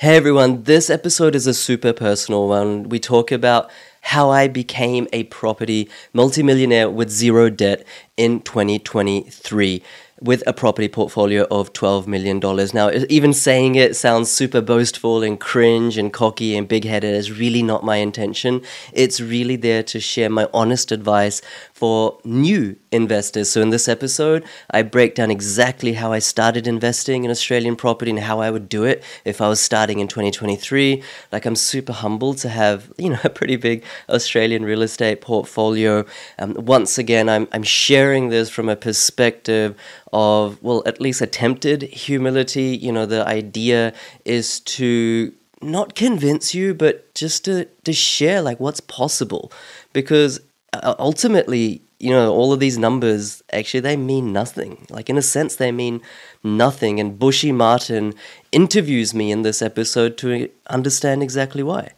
Hey everyone, this episode is a super personal one. We talk about how I became a property multimillionaire with zero debt in 2023 with a property portfolio of $12 million. Now, even saying it sounds super boastful and cringe and cocky and big headed is really not my intention. It's really there to share my honest advice for new investors. So, in this episode, I break down exactly how I started investing in Australian property and how I would do it if I was starting in 2023. Like, I'm super humbled to have, you know, a pretty big Australian real estate portfolio. Um, once again, I'm, I'm sharing this from a perspective of, well, at least attempted humility. You know, the idea is to not convince you, but just to, to share like what's possible. Because uh, ultimately, you know, all of these numbers actually they mean nothing. Like in a sense, they mean nothing. And Bushy Martin interviews me in this episode to understand exactly why.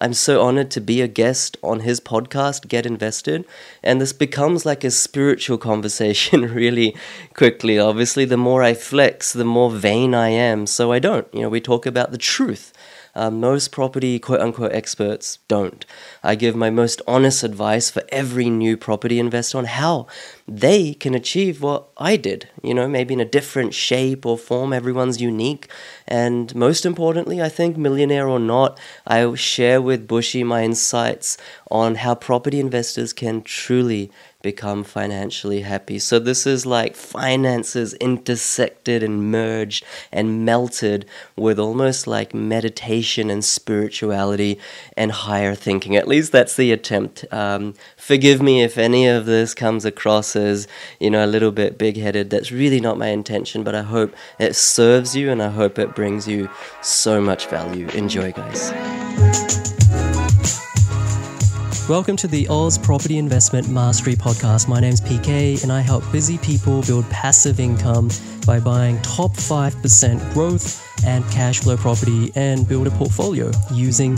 I'm so honored to be a guest on his podcast, Get Invested. And this becomes like a spiritual conversation really quickly. Obviously, the more I flex, the more vain I am. So I don't. You know, we talk about the truth. Uh, most property quote unquote experts don't. I give my most honest advice for every new property investor on how they can achieve what I did, you know, maybe in a different shape or form. Everyone's unique. And most importantly, I think, millionaire or not, I share with Bushy my insights on how property investors can truly become financially happy. So this is like finances intersected and merged and melted with almost like meditation and spirituality and higher thinking. At least that's the attempt. Um, forgive me if any of this comes across as you know a little bit big-headed. That's really not my intention, but I hope it serves you and I hope it brings you so much value. Enjoy, guys. Welcome to the Aus Property Investment Mastery Podcast. My name is PK and I help busy people build passive income by buying top 5% growth and cash flow property and build a portfolio using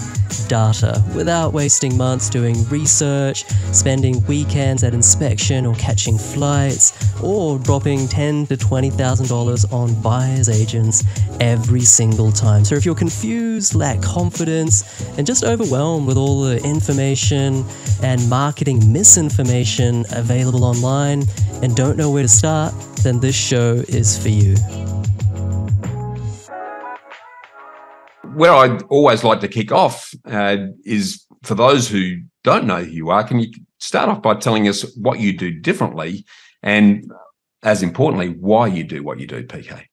data without wasting months doing research, spending weekends at inspection or catching flights, or dropping ten to twenty thousand dollars on buyers agents every single time. So if you're confused, lack confidence, and just overwhelmed with all the information and marketing misinformation available online and don't know where to start, then this show is for you. Where I always like to kick off uh, is for those who don't know who you are, can you start off by telling us what you do differently and, as importantly, why you do what you do, PK?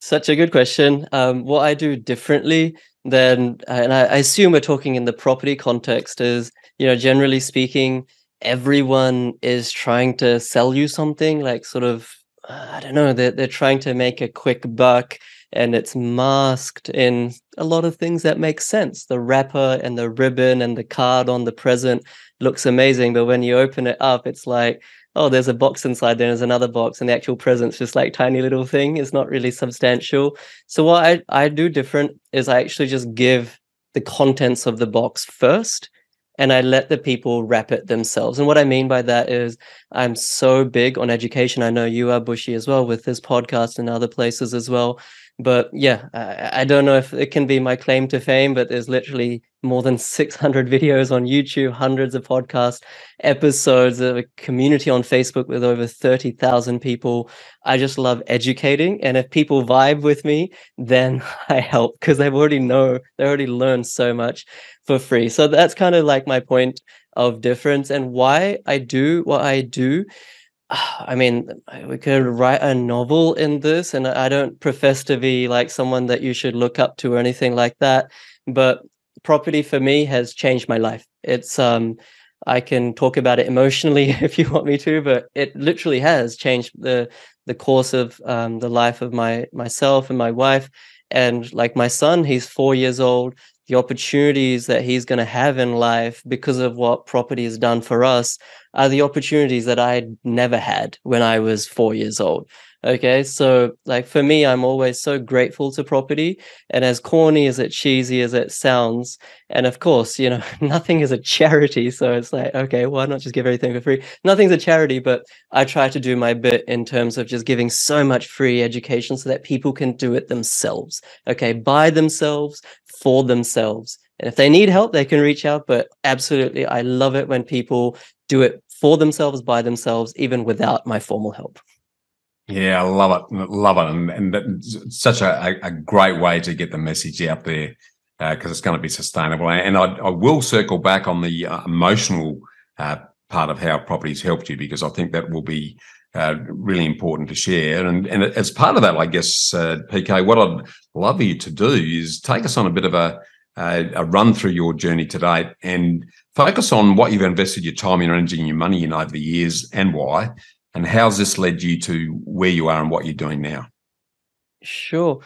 Such a good question. Um, what I do differently than, and I, I assume we're talking in the property context, is, you know, generally speaking, everyone is trying to sell you something like sort of uh, i don't know they're, they're trying to make a quick buck and it's masked in a lot of things that make sense. The wrapper and the ribbon and the card on the present looks amazing but when you open it up it's like oh there's a box inside there there's another box and the actual present's just like tiny little thing it's not really substantial so what i, I do different is i actually just give the contents of the box first and I let the people wrap it themselves. And what I mean by that is I'm so big on education. I know you are bushy as well with this podcast and other places as well. But yeah, I, I don't know if it can be my claim to fame, but there's literally more than 600 videos on YouTube, hundreds of podcast episodes, a community on Facebook with over 30,000 people. I just love educating. And if people vibe with me, then I help because they've already know, they already learned so much for free. So that's kind of like my point of difference and why I do what I do. I mean, we could write a novel in this, and I don't profess to be like someone that you should look up to or anything like that. But property for me has changed my life. It's um, I can talk about it emotionally if you want me to, but it literally has changed the the course of um, the life of my myself and my wife. And like my son, he's four years old the opportunities that he's going to have in life because of what property has done for us are the opportunities that I never had when I was four years old. Okay. So, like for me, I'm always so grateful to property. And as corny as it cheesy as it sounds, and of course, you know, nothing is a charity. So it's like, okay, why not just give everything for free? Nothing's a charity, but I try to do my bit in terms of just giving so much free education so that people can do it themselves. Okay. By themselves, for themselves. And if they need help, they can reach out. But absolutely, I love it when people do it for themselves, by themselves, even without my formal help. Yeah, I love it. Love it. And, and that's such a, a great way to get the message out there because uh, it's going to be sustainable. And I, I will circle back on the uh, emotional uh, part of how property's helped you because I think that will be uh, really important to share. And, and as part of that, I guess, uh, PK, what I'd love you to do is take us on a bit of a, a, a run through your journey to date and focus on what you've invested your time, your energy, and your money in over the years and why and how's this led you to where you are and what you're doing now? Sure.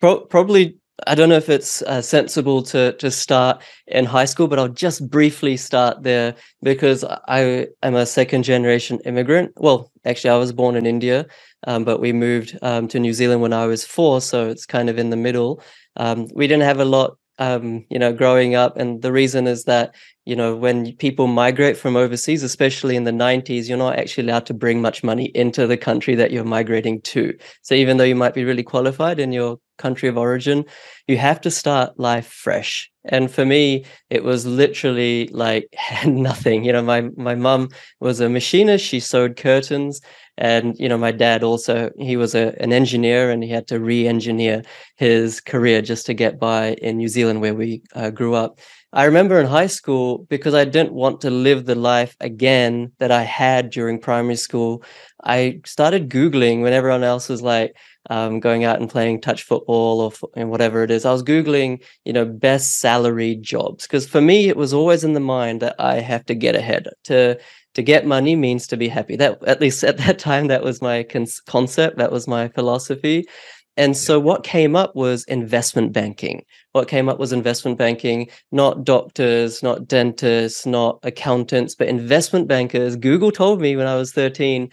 Pro- probably I don't know if it's uh, sensible to to start in high school, but I'll just briefly start there because I am a second generation immigrant. Well, actually, I was born in India, um, but we moved um, to New Zealand when I was four, so it's kind of in the middle. Um, we didn't have a lot um, you know, growing up. And the reason is that, you know, when people migrate from overseas, especially in the 90s, you're not actually allowed to bring much money into the country that you're migrating to. So even though you might be really qualified in your country of origin, you have to start life fresh. And for me, it was literally like nothing. You know, my my mum was a machinist. She sewed curtains and you know my dad also he was a, an engineer and he had to re-engineer his career just to get by in new zealand where we uh, grew up i remember in high school because i didn't want to live the life again that i had during primary school i started googling when everyone else was like um, going out and playing touch football or whatever it is. I was Googling, you know, best salary jobs because for me, it was always in the mind that I have to get ahead. To to get money means to be happy. That at least at that time, that was my con- concept. That was my philosophy. And so what came up was investment banking. What came up was investment banking, not doctors, not dentists, not accountants, but investment bankers. Google told me when I was 13,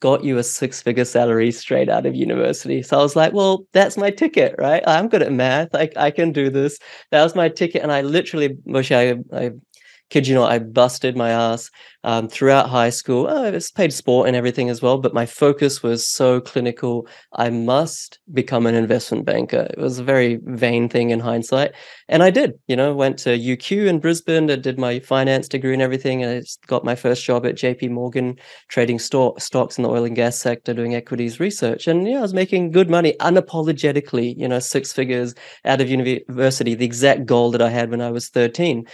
got you a six figure salary straight out of university. So I was like, well, that's my ticket, right? I'm good at math. I, I can do this. That was my ticket. And I literally wish I, I kid you not, I busted my ass um, throughout high school. Oh, I played sport and everything as well, but my focus was so clinical. I must become an investment banker. It was a very vain thing in hindsight. And I did, you know, went to UQ in Brisbane, I did my finance degree and everything. And I got my first job at JP Morgan trading stock, stocks in the oil and gas sector, doing equities research. And yeah, I was making good money unapologetically, you know, six figures out of university, the exact goal that I had when I was 13.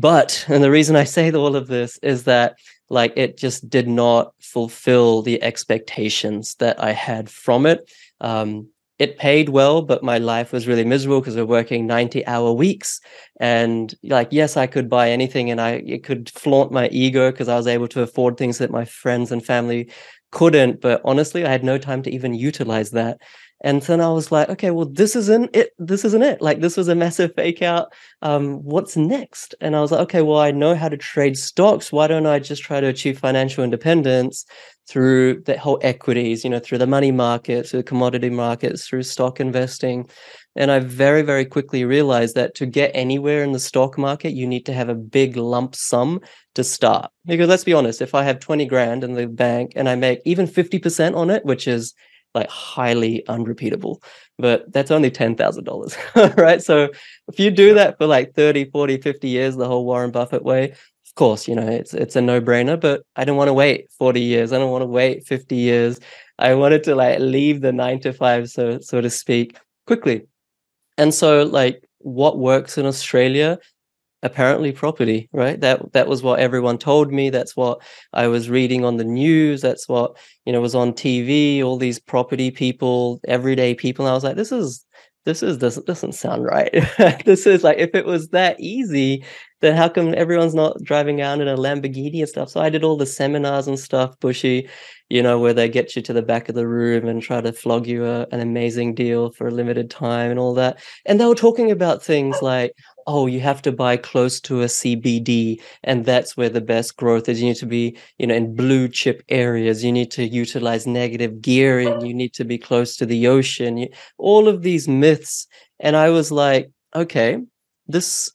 But, and the reason I say all of this is that like it just did not fulfill the expectations that I had from it. Um, it paid well, but my life was really miserable because we're working 90 hour weeks. And like, yes, I could buy anything and I it could flaunt my ego because I was able to afford things that my friends and family couldn't. But honestly, I had no time to even utilize that. And then I was like, okay, well, this isn't it. This isn't it. Like, this was a massive fake out. Um, what's next? And I was like, okay, well, I know how to trade stocks. Why don't I just try to achieve financial independence through the whole equities, you know, through the money markets, through the commodity markets, through stock investing? And I very, very quickly realized that to get anywhere in the stock market, you need to have a big lump sum to start. Because let's be honest, if I have 20 grand in the bank and I make even 50% on it, which is like highly unrepeatable but that's only $10,000 right? So if you do that for like 30 40 50 years the whole Warren Buffett way of course you know it's it's a no-brainer but I don't want to wait 40 years. I don't want to wait 50 years. I wanted to like leave the 9 to 5 so so to speak quickly and so like what works in Australia? Apparently property right? That that was what everyone told me. That's what i was reading on the news. That's what you know was on tv all these property people everyday people. And i was like this is this is this doesn't sound right. This is like if it was that easy then how come everyone's not driving around in a lamborghini and stuff? So i did all the seminars and stuff bushy you know where they get you to the back of the room and try to flog you a, an amazing deal for a limited time and all that and they were talking about things like oh, you have to buy close to a CBD, and that's where the best growth is. You need to be, you know, in blue chip areas. You need to utilize negative gearing. You need to be close to the ocean. You, all of these myths, and I was like, okay, this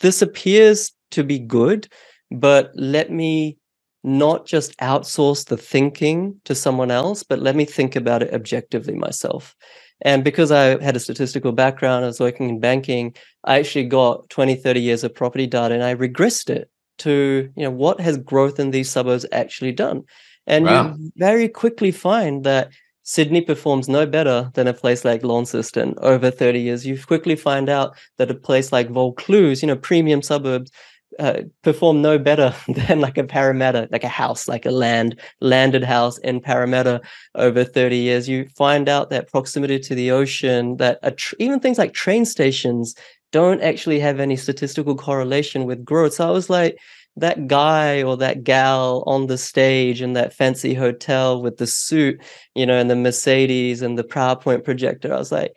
this appears to be good, but let me not just outsource the thinking to someone else, but let me think about it objectively myself. And because I had a statistical background, I was working in banking, I actually got 20, 30 years of property data and I regressed it to, you know, what has growth in these suburbs actually done? And wow. you very quickly find that Sydney performs no better than a place like Launceston over 30 years. You quickly find out that a place like Vaucluse, you know, premium suburbs, uh, perform no better than like a Parramatta, like a house, like a land landed house in Parramatta over 30 years. You find out that proximity to the ocean, that tr- even things like train stations don't actually have any statistical correlation with growth. So I was like, that guy or that gal on the stage in that fancy hotel with the suit, you know, and the Mercedes and the PowerPoint projector. I was like,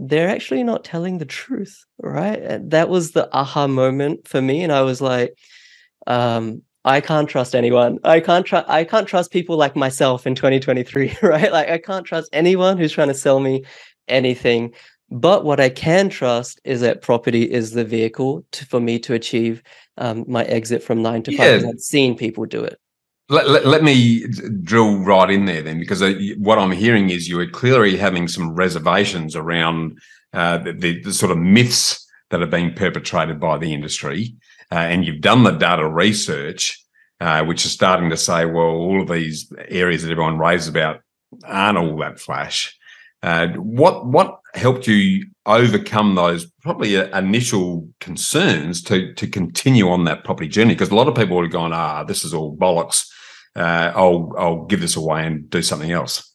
they're actually not telling the truth, right? That was the aha moment for me. And I was like, um, I can't trust anyone. I can't trust I can't trust people like myself in 2023, right? Like I can't trust anyone who's trying to sell me anything. But what I can trust is that property is the vehicle to, for me to achieve um, my exit from nine to five. Yeah. I've seen people do it. Let, let, let, me drill right in there then, because what I'm hearing is you are clearly having some reservations around uh, the, the, sort of myths that are being perpetrated by the industry. Uh, and you've done the data research, uh, which is starting to say, well, all of these areas that everyone raves about aren't all that flash. Uh, what what helped you overcome those probably uh, initial concerns to to continue on that property journey? Because a lot of people would have gone, ah, this is all bollocks uh, I'll I'll give this away and do something else.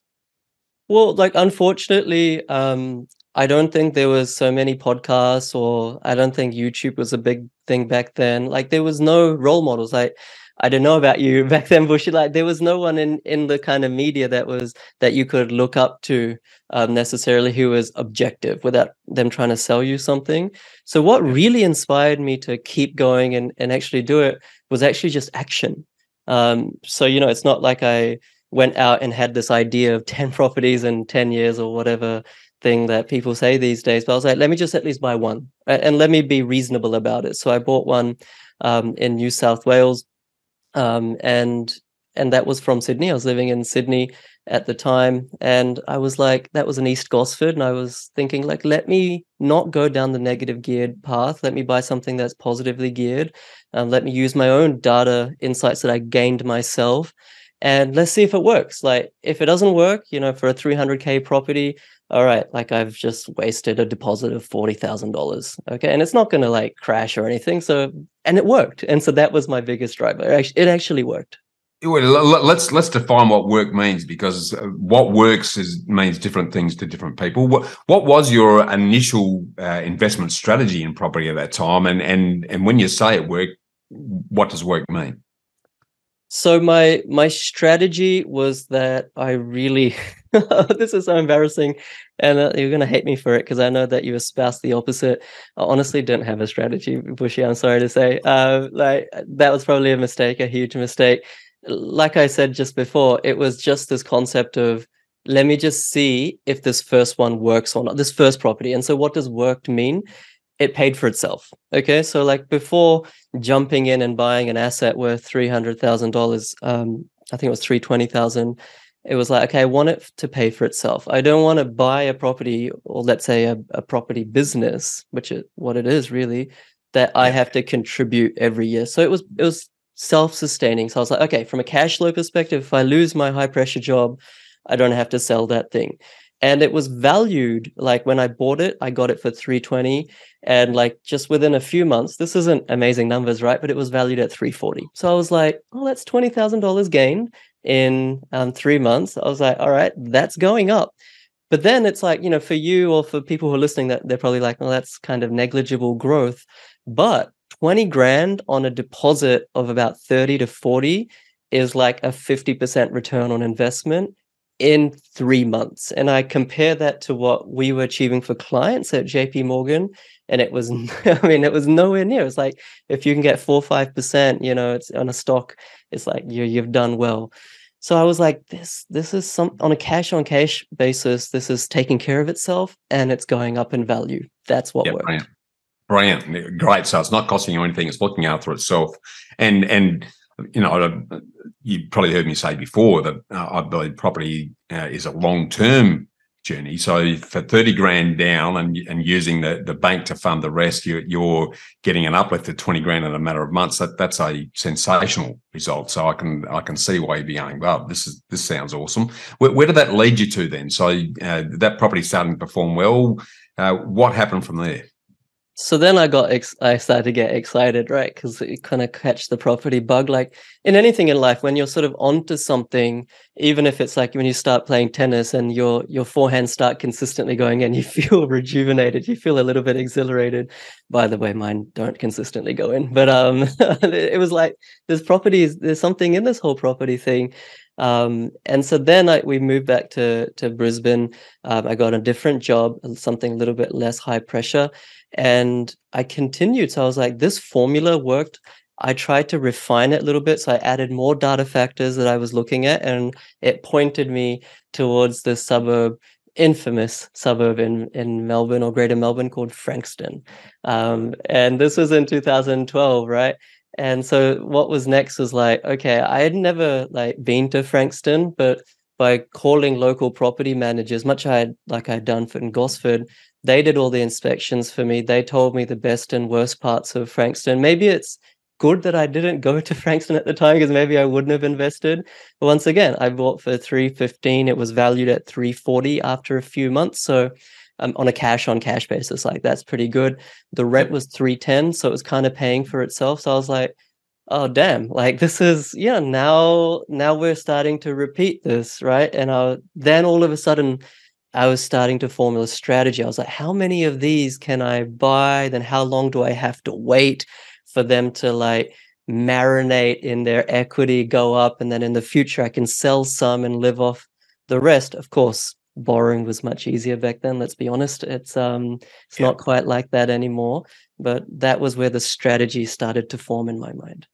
Well, like unfortunately, um, I don't think there was so many podcasts, or I don't think YouTube was a big thing back then. Like there was no role models. Like I don't know about you back then, Bushy. Like there was no one in in the kind of media that was that you could look up to um, necessarily who was objective without them trying to sell you something. So what really inspired me to keep going and and actually do it was actually just action. Um, so you know, it's not like I went out and had this idea of 10 properties in 10 years or whatever thing that people say these days. But I was like, let me just at least buy one and let me be reasonable about it. So I bought one um, in New South Wales. Um, and and that was from Sydney. I was living in Sydney at the time, and I was like, that was in East Gosford, and I was thinking like, let me not go down the negative geared path. Let me buy something that's positively geared. Um, let me use my own data insights that I gained myself, and let's see if it works. Like, if it doesn't work, you know, for a 300k property, all right, like I've just wasted a deposit of forty thousand dollars. Okay, and it's not going to like crash or anything. So, and it worked, and so that was my biggest driver. It actually worked let's let's define what work means because uh, what works is means different things to different people. What what was your initial uh, investment strategy in property at that time, and and and when you say it worked, what does work mean? So my my strategy was that I really this is so embarrassing, and uh, you're gonna hate me for it because I know that you espouse the opposite. I honestly didn't have a strategy, Bushy. I'm sorry to say. Uh, like that was probably a mistake, a huge mistake like I said just before, it was just this concept of let me just see if this first one works or not, this first property. And so, what does worked mean? It paid for itself. Okay. So, like before jumping in and buying an asset worth $300,000, um, I think it was 320,000. It was like, okay, I want it to pay for itself. I don't want to buy a property or let's say a, a property business, which is what it is really, that I have to contribute every year. So it was, it was self-sustaining. So I was like, okay, from a cash flow perspective, if I lose my high pressure job, I don't have to sell that thing. And it was valued like when I bought it, I got it for 320 and like just within a few months, this isn't amazing numbers, right? But it was valued at 340. So I was like, oh, that's $20,000 gain in um, three months. I was like, all right, that's going up. But then it's like, you know, for you or for people who are listening, that they're probably like, well, that's kind of negligible growth. But 20 grand on a deposit of about 30 to 40 is like a 50% return on investment in three months. And I compare that to what we were achieving for clients at JP Morgan. And it was, I mean, it was nowhere near. It's like if you can get four, five percent, you know, it's on a stock, it's like you you've done well. So I was like, this, this is some on a cash on cash basis, this is taking care of itself and it's going up in value. That's what worked. Brilliant. Brilliant. Great. So it's not costing you anything, it's looking after itself. And and you know, you probably heard me say before that uh, I believe property uh, is a long term journey. So for 30 grand down and, and using the, the bank to fund the rest, you're, you're getting an uplift of 20 grand in a matter of months. That that's a sensational result. So I can I can see why you'd be going, well, this is this sounds awesome. Where, where did that lead you to then? So uh, that property starting to perform well. Uh, what happened from there? So then I got ex- I started to get excited, right? Because you kind of catch the property bug. Like in anything in life, when you're sort of onto something, even if it's like when you start playing tennis and your your forehands start consistently going in, you feel rejuvenated. You feel a little bit exhilarated. By the way, mine don't consistently go in, but um, it was like there's properties. There's something in this whole property thing. Um, and so then I, we moved back to to Brisbane. Um, I got a different job, something a little bit less high pressure, and I continued. So I was like, this formula worked. I tried to refine it a little bit. So I added more data factors that I was looking at, and it pointed me towards this suburb, infamous suburb in, in Melbourne or Greater Melbourne called Frankston. Um, and this was in 2012, right? And so what was next was like, okay, I had never like been to Frankston, but by calling local property managers, much I had like I'd done for in Gosford, they did all the inspections for me. They told me the best and worst parts of Frankston. Maybe it's good that I didn't go to Frankston at the time because maybe I wouldn't have invested. But once again, I bought for 315. It was valued at 340 after a few months. So um, on a cash on cash basis, like that's pretty good. The rent was 310, so it was kind of paying for itself. So I was like, oh damn, like this is yeah, now now we're starting to repeat this, right? And I, then all of a sudden I was starting to formula a strategy. I was like, how many of these can I buy? Then how long do I have to wait for them to like marinate in their equity, go up, and then in the future I can sell some and live off the rest? Of course, borrowing was much easier back then. Let's be honest. It's um it's yeah. not quite like that anymore. But that was where the strategy started to form in my mind.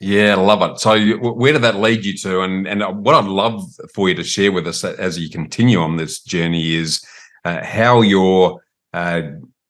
Yeah, love it. So, where did that lead you to? And and what I'd love for you to share with us as you continue on this journey is uh, how your uh,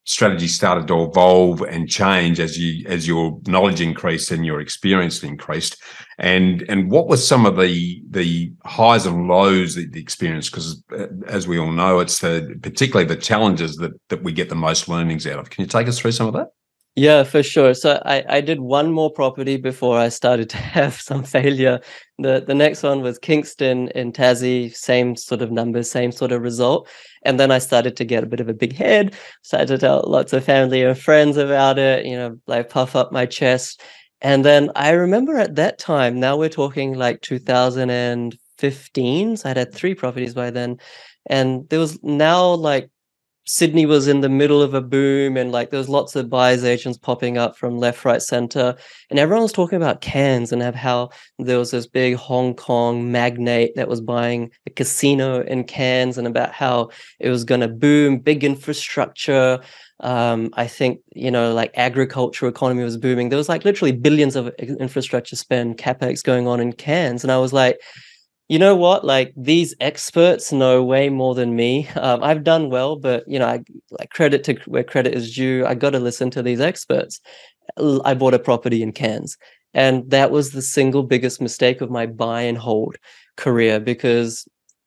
strategy started to evolve and change as you as your knowledge increased and your experience increased. And and what were some of the the highs and lows that you experienced? Because uh, as we all know, it's the particularly the challenges that that we get the most learnings out of. Can you take us through some of that? Yeah, for sure. So I, I did one more property before I started to have some failure. The the next one was Kingston in Tassie, same sort of numbers, same sort of result. And then I started to get a bit of a big head, started to tell lots of family and friends about it, you know, like puff up my chest. And then I remember at that time, now we're talking like 2015. So I had three properties by then. And there was now like Sydney was in the middle of a boom and like there was lots of buyers agents popping up from left, right, center. And everyone was talking about Cairns and how there was this big Hong Kong magnate that was buying a casino in Cairns and about how it was going to boom, big infrastructure. Um, I think, you know, like agriculture economy was booming. There was like literally billions of infrastructure spend, capex going on in Cairns. And I was like, you know what? Like these experts know way more than me. Um, i've done well but you know i like credit to where credit is due i got to listen to these experts. I bought a property in cairns and that was the single biggest mistake of my buy and hold career because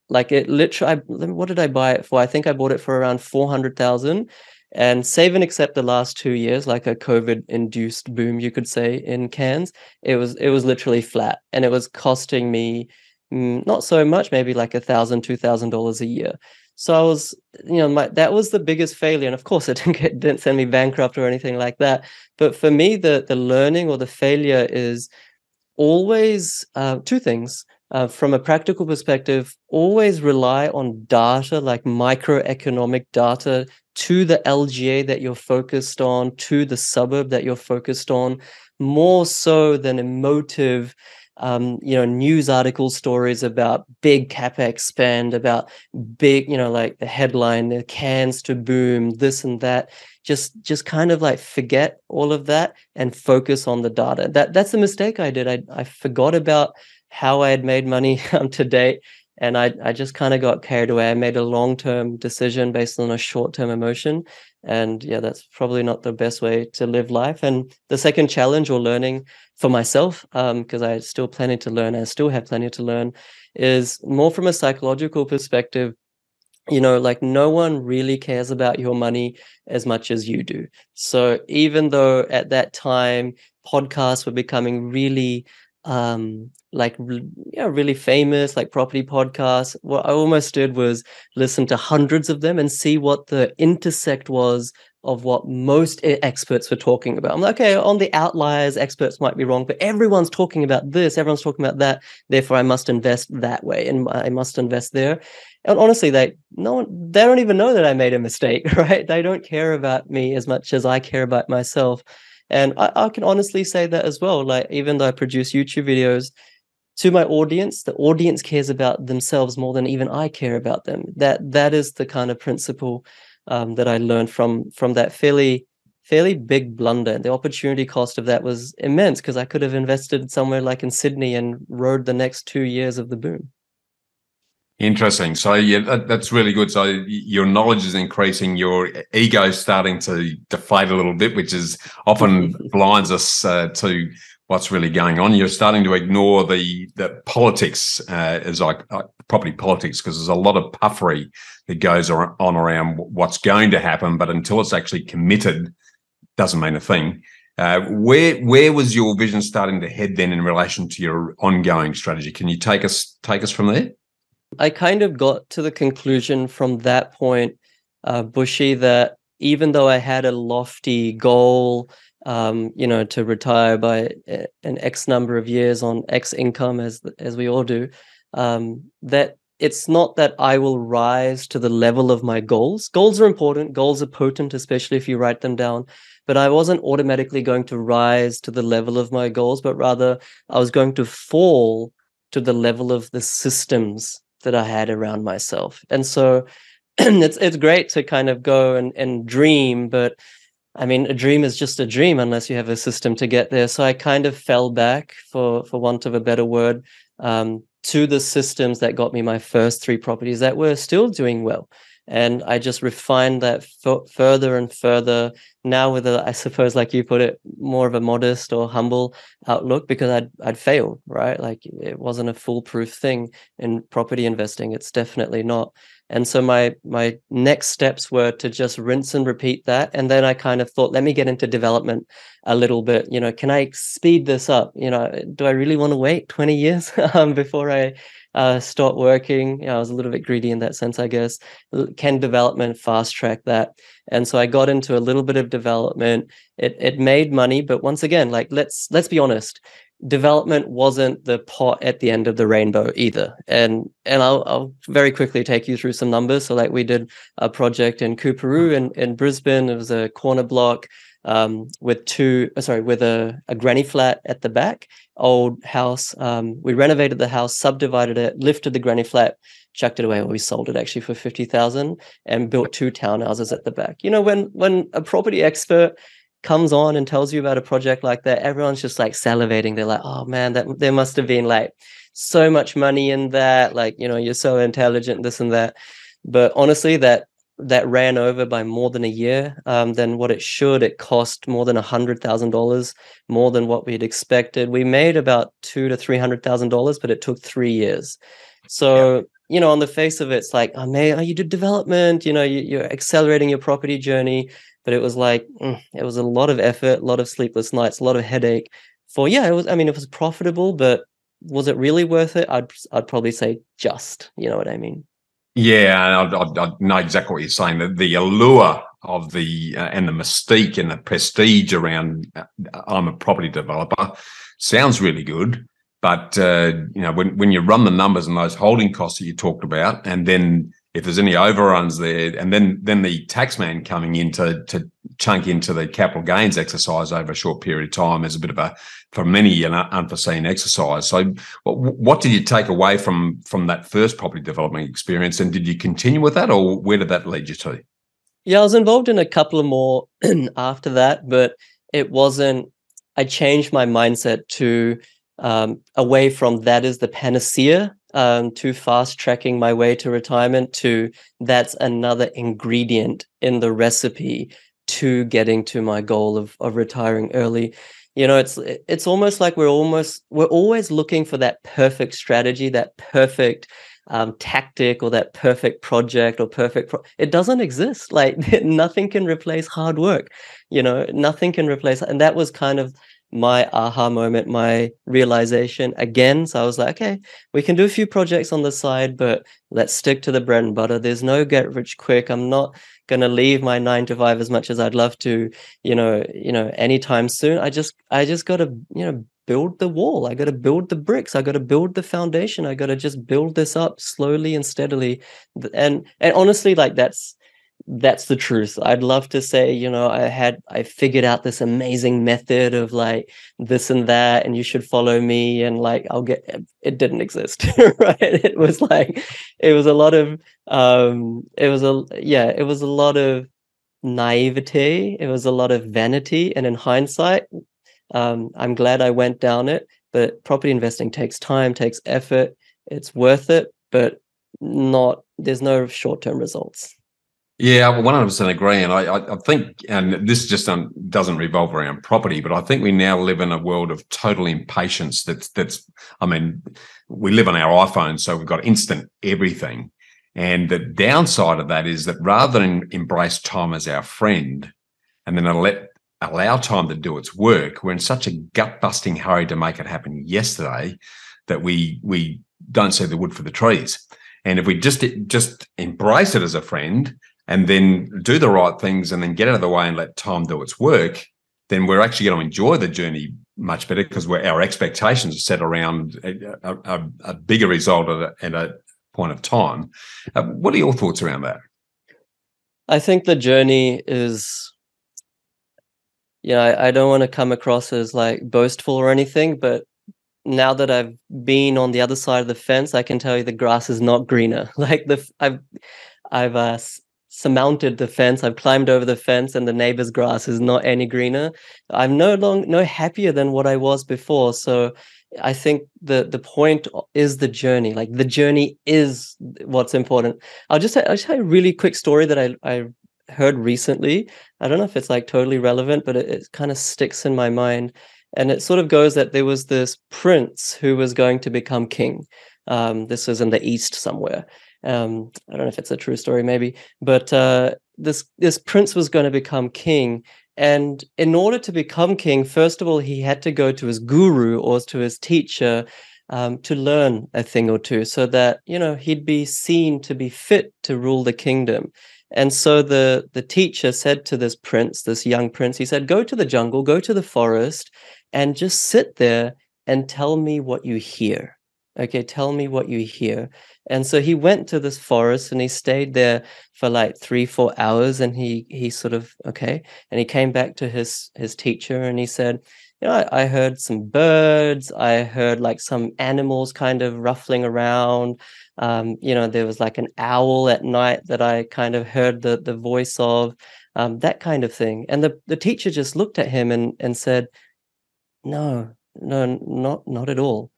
like it literally I, what did i buy it for? I think i bought it for around 400000 and save and except the last two years like a covid induced boom you could say in cairns it was it was literally flat and it was costing me not so much, maybe like a thousand, two thousand dollars a year. So I was, you know, my, that was the biggest failure. And of course, it didn't, get, didn't send me bankrupt or anything like that. But for me, the the learning or the failure is always uh, two things. Uh, from a practical perspective, always rely on data like microeconomic data to the LGA that you're focused on, to the suburb that you're focused on, more so than emotive um, you know, news article stories about big capex spend, about big, you know, like the headline, the Cairns to boom, this and that. Just, just kind of like forget all of that and focus on the data. That that's the mistake I did. I I forgot about how I had made money um, to date, and I I just kind of got carried away. I made a long term decision based on a short term emotion, and yeah that's probably not the best way to live life and the second challenge or learning for myself because um, i still planning to learn i still have plenty to learn is more from a psychological perspective you know like no one really cares about your money as much as you do. So even though at that time podcasts were becoming really um like yeah really famous like property podcasts what i almost did was listen to hundreds of them and see what the intersect was of what most experts were talking about. I'm like okay on the outliers experts might be wrong but everyone's talking about this everyone's talking about that therefore i must invest that way and i must invest there. And honestly they no one they don't even know that i made a mistake right? They don't care about me as much as i care about myself. And I, I can honestly say that as well. Like, even though I produce YouTube videos, to my audience the audience cares about themselves more than even i care about them. That that is the kind of principle um, that i learned from from that fairly fairly big blunder the opportunity cost of that was immense because i could have invested somewhere like in sydney and rode the next two years of the boom Interesting. So yeah, that, that's really good. So your knowledge is increasing, your ego is starting to deflate a little bit, which is often blinds us uh, to what's really going on. You're starting to ignore the the politics uh, as like uh, property politics because there's a lot of puffery that goes on around what's going to happen, but until it's actually committed, doesn't mean a thing. Uh, where where was your vision starting to head then in relation to your ongoing strategy? Can you take us take us from there? I kind of got to the conclusion from that point, uh, Bushy, that even though I had a lofty goal, um, you know, to retire by an X number of years on X income, as as we all do, um, that it's not that I will rise to the level of my goals. Goals are important. Goals are potent, especially if you write them down. But I wasn't automatically going to rise to the level of my goals, but rather I was going to fall to the level of the systems that I had around myself. And so it's it's great to kind of go and, and dream, but I mean a dream is just a dream unless you have a system to get there. So I kind of fell back for for want of a better word um, to the systems that got me my first three properties that were still doing well. And i just refined that f- further and further. Now with a i suppose like you put it more of a modest or humble outlook because i'd i'd failed right? Like it wasn't a foolproof thing in property investing. It's definitely not and so my my next steps were to just rinse and repeat that and then i kind of thought let me get into development a little bit you know can i speed this up you know do i really want to wait 20 years um, before i uh, start working. You know, I was a little bit greedy in that sense, I guess. Can development fast track that? And so I got into a little bit of development. It it made money, but once again, like let's let's be honest, development wasn't the pot at the end of the rainbow either. And and I'll, I'll very quickly take you through some numbers. So like we did a project in Coorparoo in, in Brisbane. It was a corner block um, with two, uh, sorry, with a, a granny flat at the back, old house. Um, we renovated the house, subdivided it, lifted the granny flat, chucked it away, or we sold it actually for fifty thousand, and built two townhouses at the back. You know, when when a property expert comes on and tells you about a project like that, everyone's just like salivating. They're like, "Oh man, that there must have been like so much money in that. Like, you know, you're so intelligent, this and that." But honestly, that that ran over by more than a year um, than what it should. It cost more than a hundred thousand dollars more than what we had expected. We made about two to three hundred thousand dollars, but it took three years. So yeah. you know, on the face of it, it's like, oh man, oh, you did development. You know, you, are accelerating your property journey, but it was like mm, it was a lot of effort, a lot of sleepless nights, a lot of headache. For yeah, it was. I mean, it was profitable, but was it really worth it? I'd I'd probably say just. You know what I mean? Yeah, I, I, I, know exactly what you're saying. The, the allure of the uh, and the mystique and the prestige around uh, I'm a property developer sounds really good, but uh, you know when when you run the numbers and those holding costs that you talked about, and then if there's any overruns there, and then then the taxman coming in to to chunk into the capital gains exercise over a short period of time is a bit of a for many an unforeseen exercise. So, what, what did you take away from from that first property development experience, and did you continue with that, or where did that lead you to? Yeah, I was involved in a couple of more after that, but it wasn't. I changed my mindset to um, away from that is the panacea um, fast tracking my way to retirement to that's another ingredient in the recipe to getting to my goal of, of retiring early. You know it's it's almost like we're almost we're always looking for that perfect strategy that perfect um, tactic or that perfect project or perfect pro- it doesn't exist. Like nothing can replace hard work you know nothing can replace and that was kind of my aha moment, my realization again. So I was like, okay, we can do a few projects on the side, but let's stick to the bread and butter. There's no get rich quick. I'm not gonna leave my nine to five as much as I'd love to, you know, you know, anytime soon. I just I just gotta, you know, build the wall. I gotta build the bricks. I gotta build the foundation. I gotta just build this up slowly and steadily. And and honestly, like that's that's the truth. I'd love to say, you know, I had I figured out this amazing method of like this and that, and you should follow me, and like I'll get it didn't exist, right? It was like it was a lot of um it was a yeah, it was a lot of naivety, it was a lot of vanity, and in hindsight, um, I'm glad I went down it. But property investing takes time, takes effort, it's worth it, but not there's no short-term results. Yeah, I 100% agree. And I, I think, and this just um, doesn't revolve around property, but I think we now live in a world of total impatience. That's, that's, I mean, we live on our iPhones, so we've got instant everything. And the downside of that is that rather than embrace time as our friend and then let allow time to do its work, we're in such a gut busting hurry to make it happen yesterday that we, we don't see the wood for the trees. And if we just just embrace it as a friend and then do the right things and then get out of the way and let time do its work, then we're actually going to enjoy the journey much better because our expectations are set around a, a, a bigger result at a, at a, point of time. Uh, what are your thoughts around that? I think the journey is, you know, I, I don't want to come across as like boastful or anything, but now that I've been on the other side of the fence, I can tell you the grass is not greener. Like the I've I've uh, surmounted the fence. I've climbed over the fence, and the neighbor's grass is not any greener. I'm no long no happier than what I was before. So I think the the point is the journey. Like the journey is what's important. I'll just I'll just tell a really quick story that I I heard recently. I don't know if it's like totally relevant, but it, it kind of sticks in my mind. And it sort of goes that there was this prince who was going to become king. Um, this was in the east somewhere, um, I don't know if it's a true story, maybe, but uh, this this prince was going to become king, and in order to become king, first of all, he had to go to his guru or to his teacher um, to learn a thing or two, so that you know he'd be seen to be fit to rule the kingdom. And so the the teacher said to this prince, this young prince, he said, "Go to the jungle, go to the forest, and just sit there and tell me what you hear." Okay, tell me what you hear. And so he went to this forest and he stayed there for like three, four hours. And he he sort of okay. And he came back to his his teacher and he said, you know, I, I heard some birds. I heard like some animals kind of ruffling around. Um, you know, there was like an owl at night that I kind of heard the the voice of, um, that kind of thing. And the the teacher just looked at him and and said, no, no, not not at all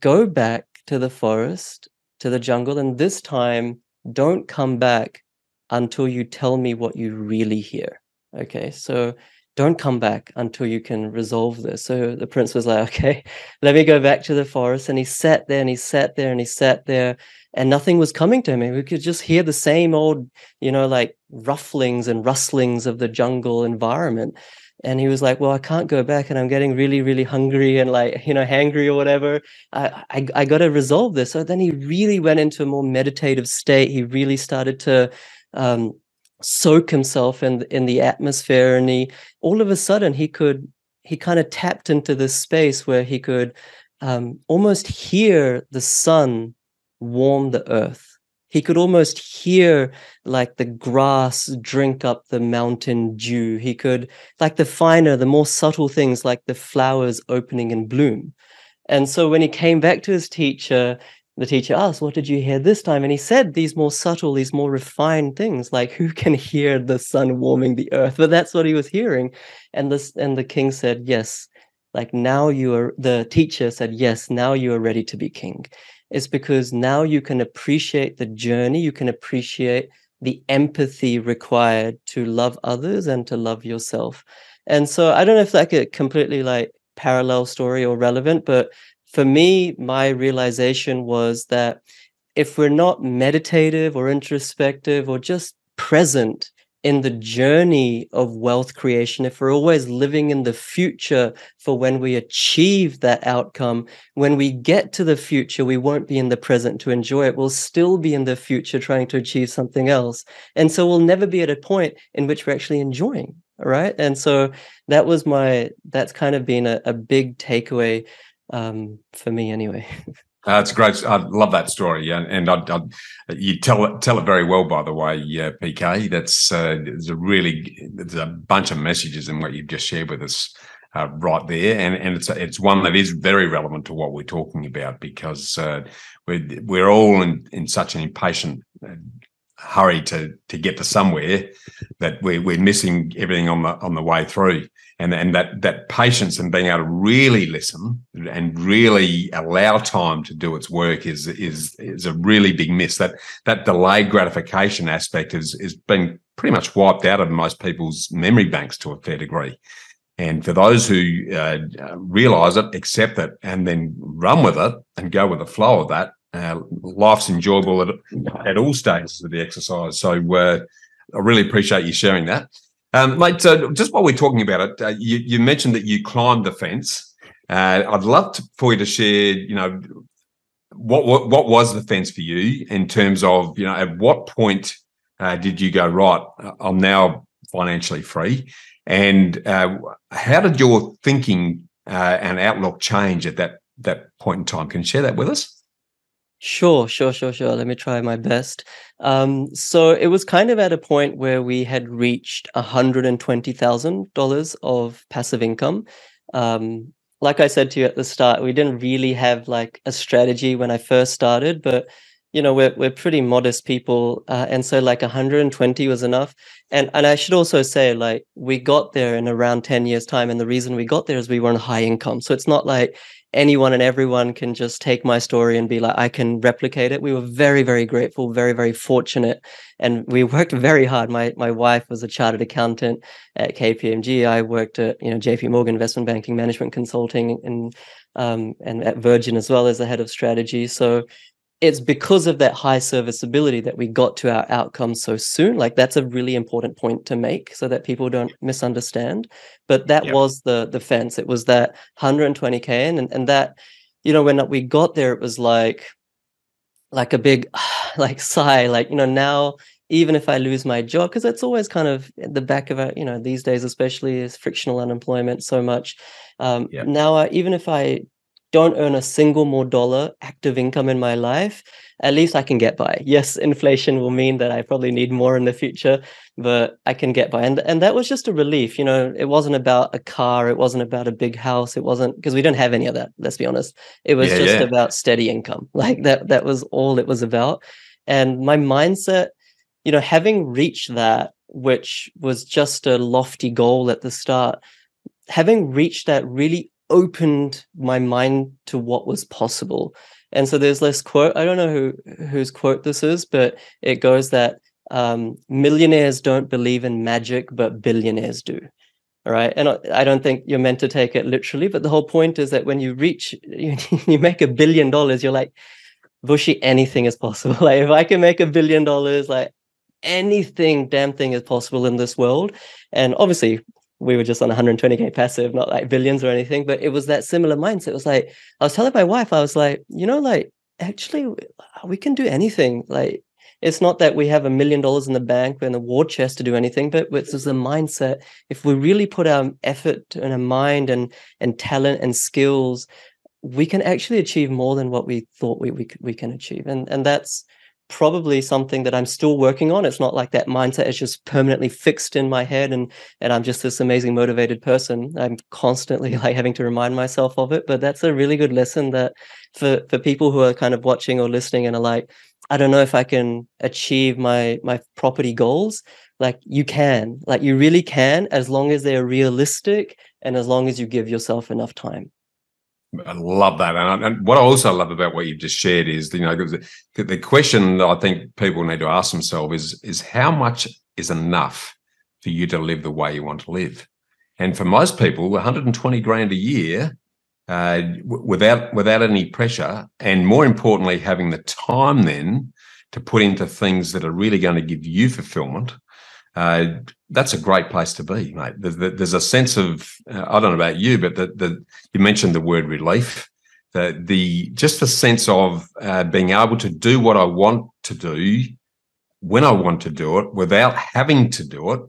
go back to the forest, to the jungle, and this time don't come back until you tell me what you really hear. Okay, so don't come back until you can resolve this. So the prince was like, okay, let me go back to the forest. And he sat there and he sat there and he sat there and nothing was coming to him. We could just hear the same old, you know, like rufflings and rustlings of the jungle environment and he was like well i can't go back and i'm getting really really hungry and like you know hangry or whatever. I i, I got to resolve this. So then he really went into a more meditative state. He really started to um, soak himself in in the atmosphere and he all of a sudden he could he kind of tapped into this space where he could um, almost hear the sun warm the earth he could almost hear like the grass drink up the mountain dew. He could, like the finer, the more subtle things like the flowers opening in bloom. And so when he came back to his teacher, the teacher asked, What did you hear this time? And he said these more subtle, these more refined things, like who can hear the sun warming the earth? But that's what he was hearing. And this and the king said, Yes, like now you are the teacher said, Yes, now you are ready to be king is because now you can appreciate the journey, you can appreciate the empathy required to love others and to love yourself. And so I don't know if like a completely like parallel story or relevant, but for me, my realization was that if we're not meditative or introspective or just present in the journey of wealth creation, if we're always living in the future for when we achieve that outcome, when we get to the future, we won't be in the present to enjoy it. We'll still be in the future trying to achieve something else. And so we'll never be at a point in which we're actually enjoying. Right. And so that was my, that's kind of been a, a big takeaway um, for me anyway. Uh, it's great. I love that story, and, and I, I, you tell it tell it very well. By the way, uh, PK, that's uh, a really there's a bunch of messages in what you've just shared with us uh, right there, and and it's it's one that is very relevant to what we're talking about because uh, we're we're all in in such an impatient uh, hurry to to get to somewhere that we're we're missing everything on the on the way through and and that that patience and being able to really listen and really allow time to do its work is is is a really big miss. That that delayed gratification aspect is is been pretty much wiped out of most people's memory banks to a fair degree. And for those who uh, realize it, accept it, and then run with it and go with the flow of that, uh, life's enjoyable at, at all stages of the exercise. So uh, I really appreciate you sharing that. Um, mate, uh, just while we're talking about it, uh, you, you, mentioned that you climbed the fence. Uh, I'd love to, for you to share, you know, what, what what was the fence for you in terms of, you know, at what point uh, did you go right? I'm now financially free, and uh, how did your thinking and outlook change at that that point in time? Can you share that with us? Sure, sure, sure, sure. Let me try my best. Um, so it was kind of at a point where we had reached $120,000 of passive income. Um, like I said to you at the start, we didn't really have like a strategy when I first started, but you know we're we're pretty modest people uh, and so like 120 was enough and and i should also say like we got there in around 10 years time and the reason we got there is we were on high income so it's not like anyone and everyone can just take my story and be like i can replicate it. We were very very grateful very very fortunate and we worked very hard. My my wife was a chartered accountant at kpmg i worked at you know jp morgan investment banking management consulting and um, and at virgin as well as the head of strategy. So it's because of that high serviceability that we got to our outcome so soon. Like that's a really important point to make so that people don't misunderstand. But that yep. was the the fence. It was that 120k and and that you know when we got there it was like like a big like sigh like you know now even if I lose my job, because it's always kind of at the back of it, you know, these days, especially is frictional unemployment so much. Um, yep. Now, uh, even if I don't earn a single more dollar active income in my life, at least I can get by. Yes, inflation will mean that I probably need more in the future, but I can get by. And and that was just a relief. You know, it wasn't about a car, it wasn't about a big house, it wasn't because we didn't have any of that, let's be honest. It was yeah, just yeah. about steady income. Like that that was all it was about. And my mindset, you know, having reached that, which was just a lofty goal at the start, having reached that really opened my mind to what was possible. And so there's this quote. I don't know who whose quote this is, but it goes that um, millionaires don't believe in magic, but billionaires do. All right, and I don't think you're meant to take it literally, but the whole point is that when you reach, you, make a billion dollars, you're like, Bushy, anything is possible. Like if I can make a billion dollars, like anything, damn thing is possible in this world. And obviously, we were just on 120k passive, not like billions or anything, but it was that similar mindset. It was like I was telling my wife, I was like, you know, like actually we can do anything. Like it's not that we have a million dollars in the bank and a war chest to do anything, but it's just a mindset. If we really put our effort and our mind and and talent and skills, we can actually achieve more than what we thought we we, we can achieve. And and that's probably something that I'm still working on. It's not like that mindset is just permanently fixed in my head and and I'm just this amazing motivated person. I'm constantly like having to remind myself of it. But that's a really good lesson that for for people who are kind of watching or listening and are like, I don't know if I can achieve my my property goals. Like you can, like you really can, as long as they're realistic and as long as you give yourself enough time. I love that, and, and, what I also love about what you've just shared is, you know, the, the question that I think people need to ask themselves is is how much is enough for you to live the way you want to live, and for most people, 120 grand a year, uh, without without any pressure, and more importantly, having the time then to put into things that are really going to give you fulfillment uh, that's a great place to be, mate. There's, a sense of uh, I don't know about you, but the, the you mentioned the word relief. The the just the sense of uh, being able to do what I want to do when I want to do it without having to do it.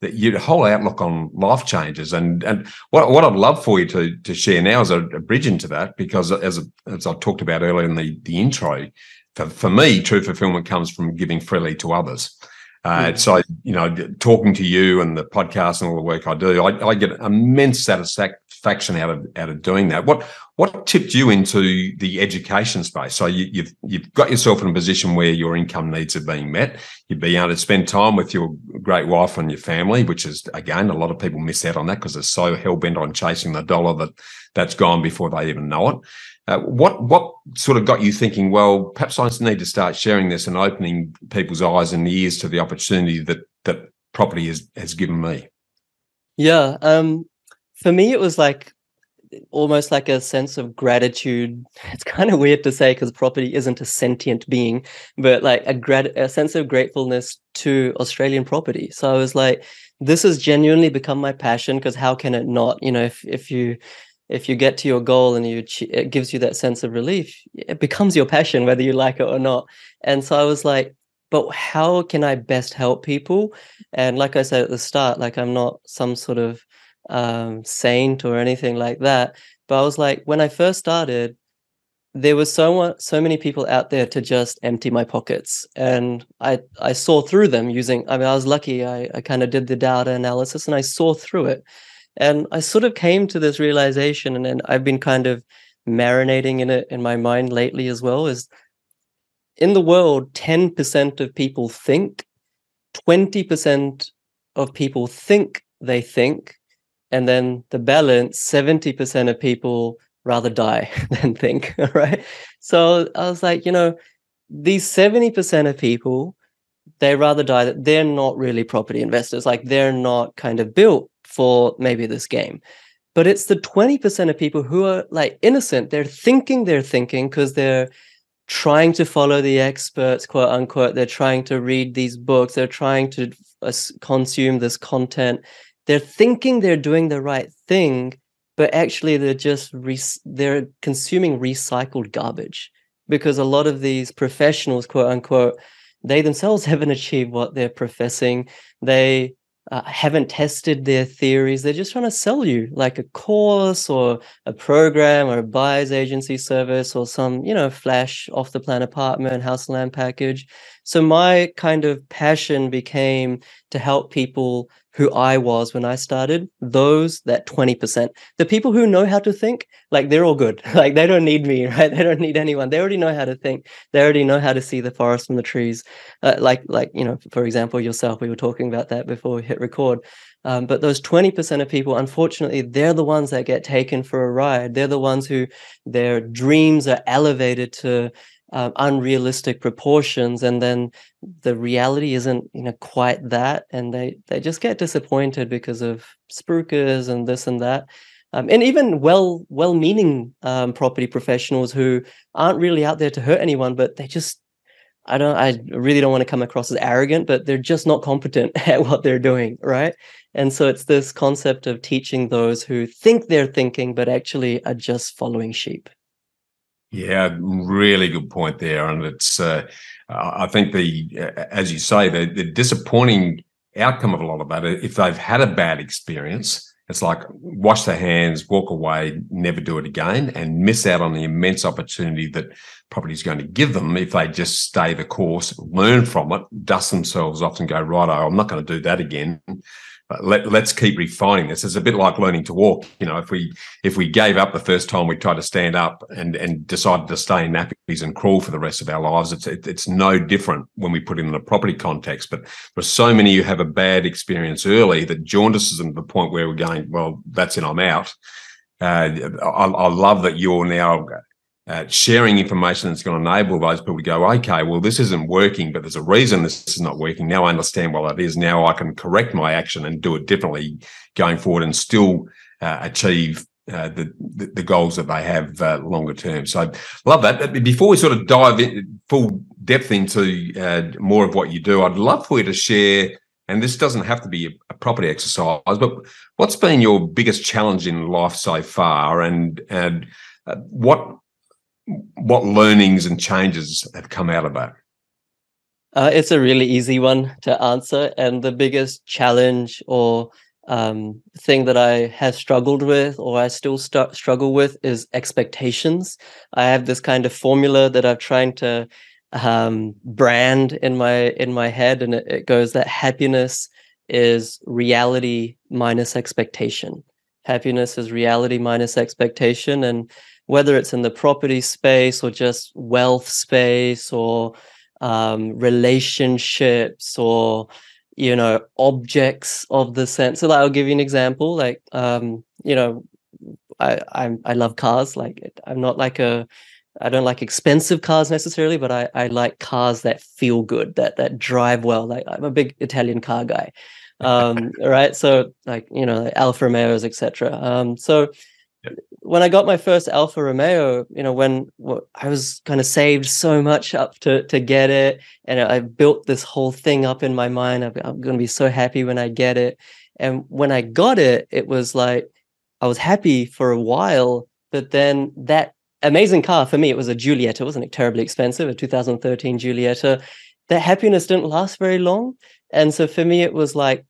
That your whole outlook on life changes, and and what what I'd love for you to to share now is a, a bridge into that because as as I talked about earlier in the the intro, for, for me, true fulfillment comes from giving freely to others. Uh, so, you know, talking to you and the podcast and all the work I do, I, I, get immense satisfaction out of out of doing that. What what tipped you into the education space? So you, you've you've got yourself in a position where your income needs are being met. You've been able to spend time with your great wife and your family, which is again a lot of people miss out on that because they're so hell bent on chasing the dollar that that's gone before they even know it. Uh, what what sort of got you thinking? Well, perhaps I need to start sharing this and opening people's eyes and ears to the opportunity that that property has has given me. Yeah, um, for me, it was like almost like a sense of gratitude. It's kind of weird to say because property isn't a sentient being, but like a grat- a sense of gratefulness to Australian property. So I was like, this has genuinely become my passion because how can it not? You know, if if you if you get to your goal and you it gives you that sense of relief it becomes your passion whether you like it or not. And so i was like but how can i best help people? And like i said at the start like i'm not some sort of um, saint or anything like that but i was like when i first started there was so so many people out there to just empty my pockets and i i saw through them using i mean i was lucky i, I kind of did the data analysis and i saw through it and I sort of came to this realization, and then I've been kind of marinating in it in my mind lately as well. Is in the world, 10% of people think, 20% of people think they think, and then the balance, 70% of people rather die than think. Right. So I was like, you know, these 70% of people, they rather die that they're not really property investors. Like they're not kind of built for maybe this game. But it's the 20% of people who are like innocent. They're thinking they're thinking because they're trying to follow the experts, quote unquote. They're trying to read these books. They're trying to uh, consume this content. They're thinking they're doing the right thing, but actually they're just re- they're consuming recycled garbage because a lot of these professionals, quote unquote, they themselves haven't achieved what they're professing. They uh, haven't tested their theories. They're just trying to sell you like a course or a program or a buyer's agency service or some, you know, flash off the plan apartment, house land package. So my kind of passion became to help people who I was when I started, those that 20%. The people who know how to think, like they're all good. Like they don't need me, right? They don't need anyone. They already know how to think. They already know how to see the forest from the trees. Uh, like, like, you know, for example, yourself, we were talking about that before we hit record. Um, but those 20% of people, unfortunately, they're the ones that get taken for a ride. They're the ones who their dreams are elevated to uh, unrealistic proportions and then the reality isn't you know quite that and they they just get disappointed because of spruikers and this and that. Um, and even well well meaning um, property professionals who aren't really out there to hurt anyone but they just i don't i really don't want to come across as arrogant but they're just not competent at what they're doing right? And so it's this concept of teaching those who think they're thinking but actually are just following sheep yeah, really good point there, and it's. Uh, I think the, as you say, the, the disappointing outcome of a lot of that, if they've had a bad experience it's like wash their hands, walk away, never do it again, and miss out on the immense opportunity that property is going to give them if they just stay the course, learn from it, dust themselves off, and go right. I'm not going to do that again let, let's keep refining this. It's a bit like learning to walk. You know, if we if we gave up the first time we tried to stand up and and decided to stay in nappies and crawl for the rest of our lives, it's it, it's no different when we put it in a property context. But for so many who have a bad experience early that jaundices them to the point where we're going, well, that's it, I'm out. Uh, I, I love that you're now uh, sharing information that's going to enable those people to go, okay, well, this isn't working, but there's a reason this is not working. Now I understand what that is. Now I can correct my action and do it differently going forward and still uh, achieve uh, the, the, the goals that they have uh, longer term. So love that. Before we sort of dive in full depth into uh, more of what you do, I'd love for you to share. And this doesn't have to be a property exercise, but what's been your biggest challenge in life so far, and and uh, what what learnings and changes have come out of that? Uh, it's a really easy one to answer. And the biggest challenge or um, thing that I have struggled with or I still st- struggle with is expectations. I have this kind of formula that I'm trying to um, brand in my in my head, and it, it goes that happiness is reality minus expectation. Happiness is reality minus expectation, and whether it's in the property space or just wealth space or um, relationships or you know objects of the sense. So like, i'll give you an example like um you know i I'm, i love cars. Like i'm not like a i don't like expensive cars necessarily but i i like cars that feel good that that drive well. Like i'm a big italian car guy um right so like you know like alfa romeos etc um so when I got my first Alfa Romeo, you know, when well, I was kind of saved so much up to to get it, and I built this whole thing up in my mind. I'm, I'm going to be so happy when I get it. And when I got it, it was like I was happy for a while, but then that amazing car for me, it was a Giulietta. Wasn't it? terribly expensive, a 2013 Giulietta. That happiness didn't last very long, and so for me, it was like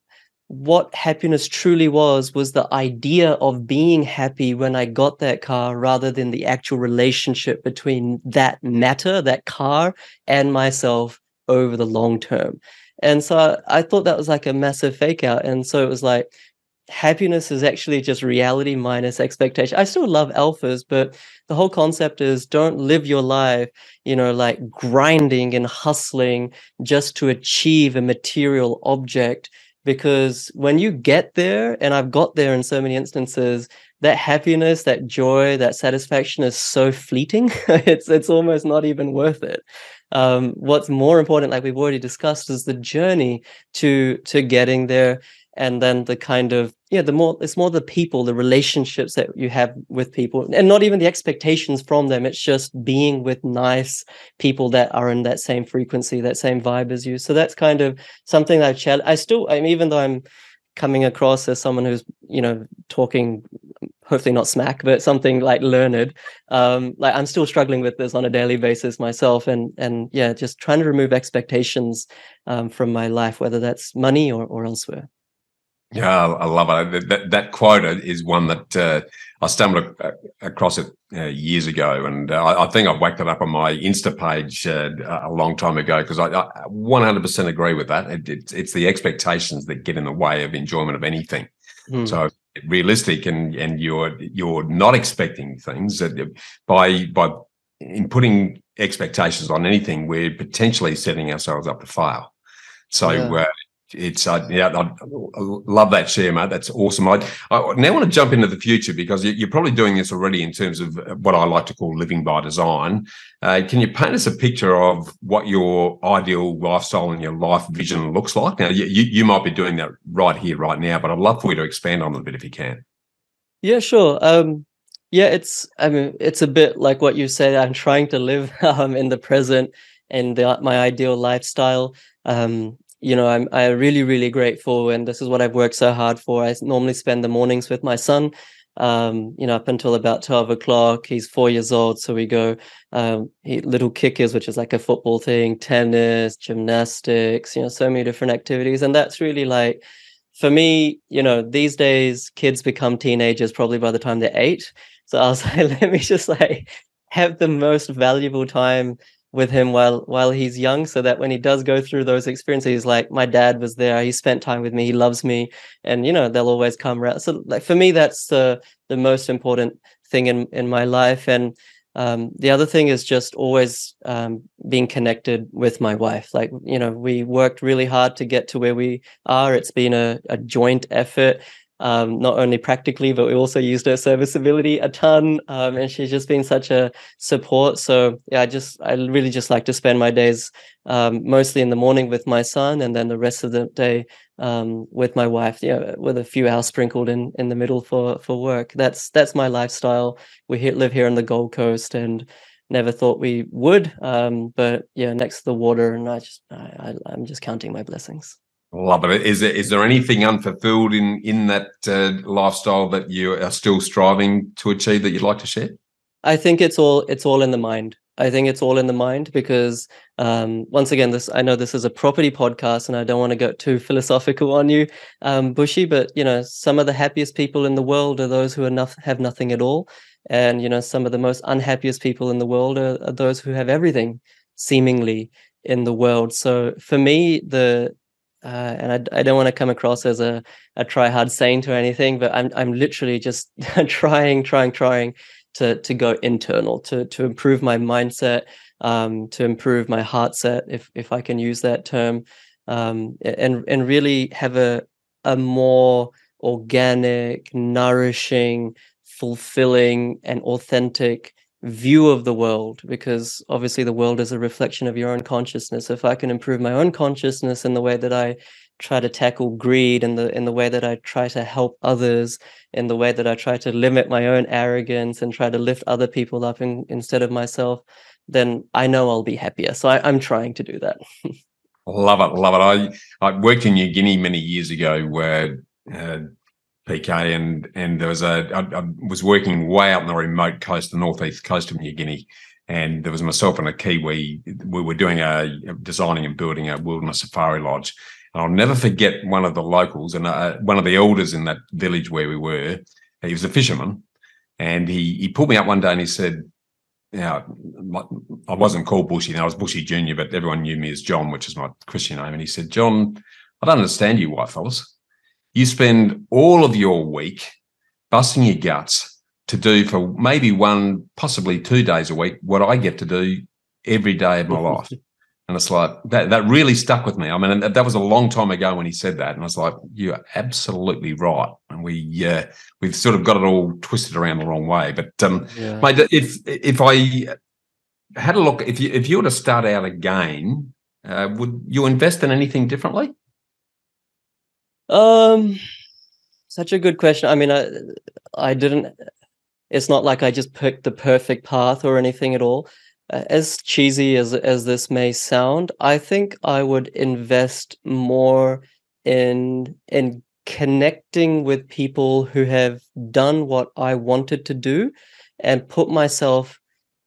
what happiness truly was was the idea of being happy when I got that car rather than the actual relationship between that matter, that car, and myself over the long term. And so I thought that was like a massive fake out. And so it was like, happiness is actually just reality minus expectation. I still love alfas, but the whole concept is don't live your life, you know, like grinding and hustling just to achieve a material object because when you get there and i've got there in so many instances that happiness that joy that satisfaction is so fleeting. It's it's almost not even worth it. Um, what's more important like we've already discussed is the journey to to getting there and then the kind of yeah the more it's more the people the relationships that you have with people and not even the expectations from them. It's just being with nice people that are in that same frequency that same vibe as you. So that's kind of something i've challenged i still i'm even though i'm coming across as someone who's you know talking hopefully not smack but something like learned um like i'm still struggling with this on a daily basis myself and and yeah just trying to remove expectations um, from my life whether that's money or, or elsewhere yeah, I love it. That, that quote is one that uh, I stumbled across it uh, years ago, and uh, I think I've whacked it up on my Insta page uh, a long time ago because I, I, 100% agree with that. It, it's, it's the expectations that get in the way of enjoyment of anything. Mm. So realistic, and and you're you're not expecting things that by by in putting expectations on anything, we're potentially setting ourselves up to fail. So yeah. uh, it's uh, yeah, I love that share, mate. That's awesome. I, I now want to jump into the future because you're probably doing this already in terms of what I like to call living by design. Uh, can you paint us a picture of what your ideal lifestyle and your life vision looks like? Now, you, you might be doing that right here, right now, but I'd love for you to expand on it a bit if you can. Yeah, sure. Um, yeah, it's I mean, it's a bit like what you said. I'm trying to live um, in the present and the, my ideal lifestyle. Um, you know, I'm I really really grateful, and this is what I've worked so hard for. I normally spend the mornings with my son, um, you know, up until about twelve o'clock. He's four years old, so we go um, he, little kickers, which is like a football thing, tennis, gymnastics, you know, so many different activities, and that's really like for me, you know, these days kids become teenagers probably by the time they're eight. So I was like, let me just like have the most valuable time with him while while he's young so that when he does go through those experiences like my dad was there. He spent time with me. He loves me. And you know they'll always come around. So like for me that's the the most important thing in in my life. And um, the other thing is just always um, being connected with my wife. Like you know we worked really hard to get to where we are. It's been a, a joint effort um, not only practically, but we also used her serviceability a ton. Um, and she's just been such a support. So yeah, I just I really just like to spend my days um, mostly in the morning with my son, and then the rest of the day um, with my wife. Yeah, with a few hours sprinkled in in the middle for for work. That's that's my lifestyle. We live here on the Gold Coast, and never thought we would. Um, but yeah, next to the water, and I just I, I, I'm just counting my blessings. Love it. Is there is there anything unfulfilled in in that uh, lifestyle that you are still striving to achieve that you'd like to share? I think it's all it's all in the mind. I think it's all in the mind because um, once again, this I know this is a property podcast, and I don't want to go too philosophical on you, um, Bushy. But you know, some of the happiest people in the world are those who not, have nothing at all, and you know, some of the most unhappiest people in the world are, are those who have everything, seemingly in the world. So for me, the uh, and I, I don't want to come across as a, a try hard saint or anything, but I'm I'm literally just trying, trying, trying to to go internal to to improve my mindset, um, to improve my heart set, if if I can use that term, um, and and really have a a more organic, nourishing, fulfilling, and authentic view of the world because obviously the world is a reflection of your own consciousness. If i can improve my own consciousness in the way that i try to tackle greed in the in the way that i try to help others in the way that i try to limit my own arrogance and try to lift other people up in, instead of myself then i know i'll be happier. So I, i'm trying to do that. Love it love it. I i worked in new guinea many years ago where uh, PK, and and there was a I, I was working way out on the remote coast, the northeast coast of New Guinea, and there was myself and a Kiwi. We were doing a designing and building a wilderness safari lodge, and I'll never forget one of the locals and uh, one of the elders in that village where we were. He was a fisherman, and he he pulled me up one day and he said, "Yeah, I wasn't called Bushy, I was Bushy Junior, but everyone knew me as John, which is my Christian name." And he said, "John, I don't understand you, white fellas." You spend all of your week busting your guts to do for maybe one, possibly two days a week, what I get to do every day of my life. And it's like that, that really stuck with me. I mean, that was a long time ago when he said that. And I was like, you're absolutely right. And we, uh, we've sort of got it all twisted around the wrong way. But, um, yeah. mate, if, if I had a look, if you, if you were to start out again, uh, would you invest in anything differently? Um, such a good question. I mean, I I didn't. It's not like I just picked the perfect path or anything at all. As cheesy as as this may sound, I think I would invest more in in connecting with people who have done what I wanted to do and put myself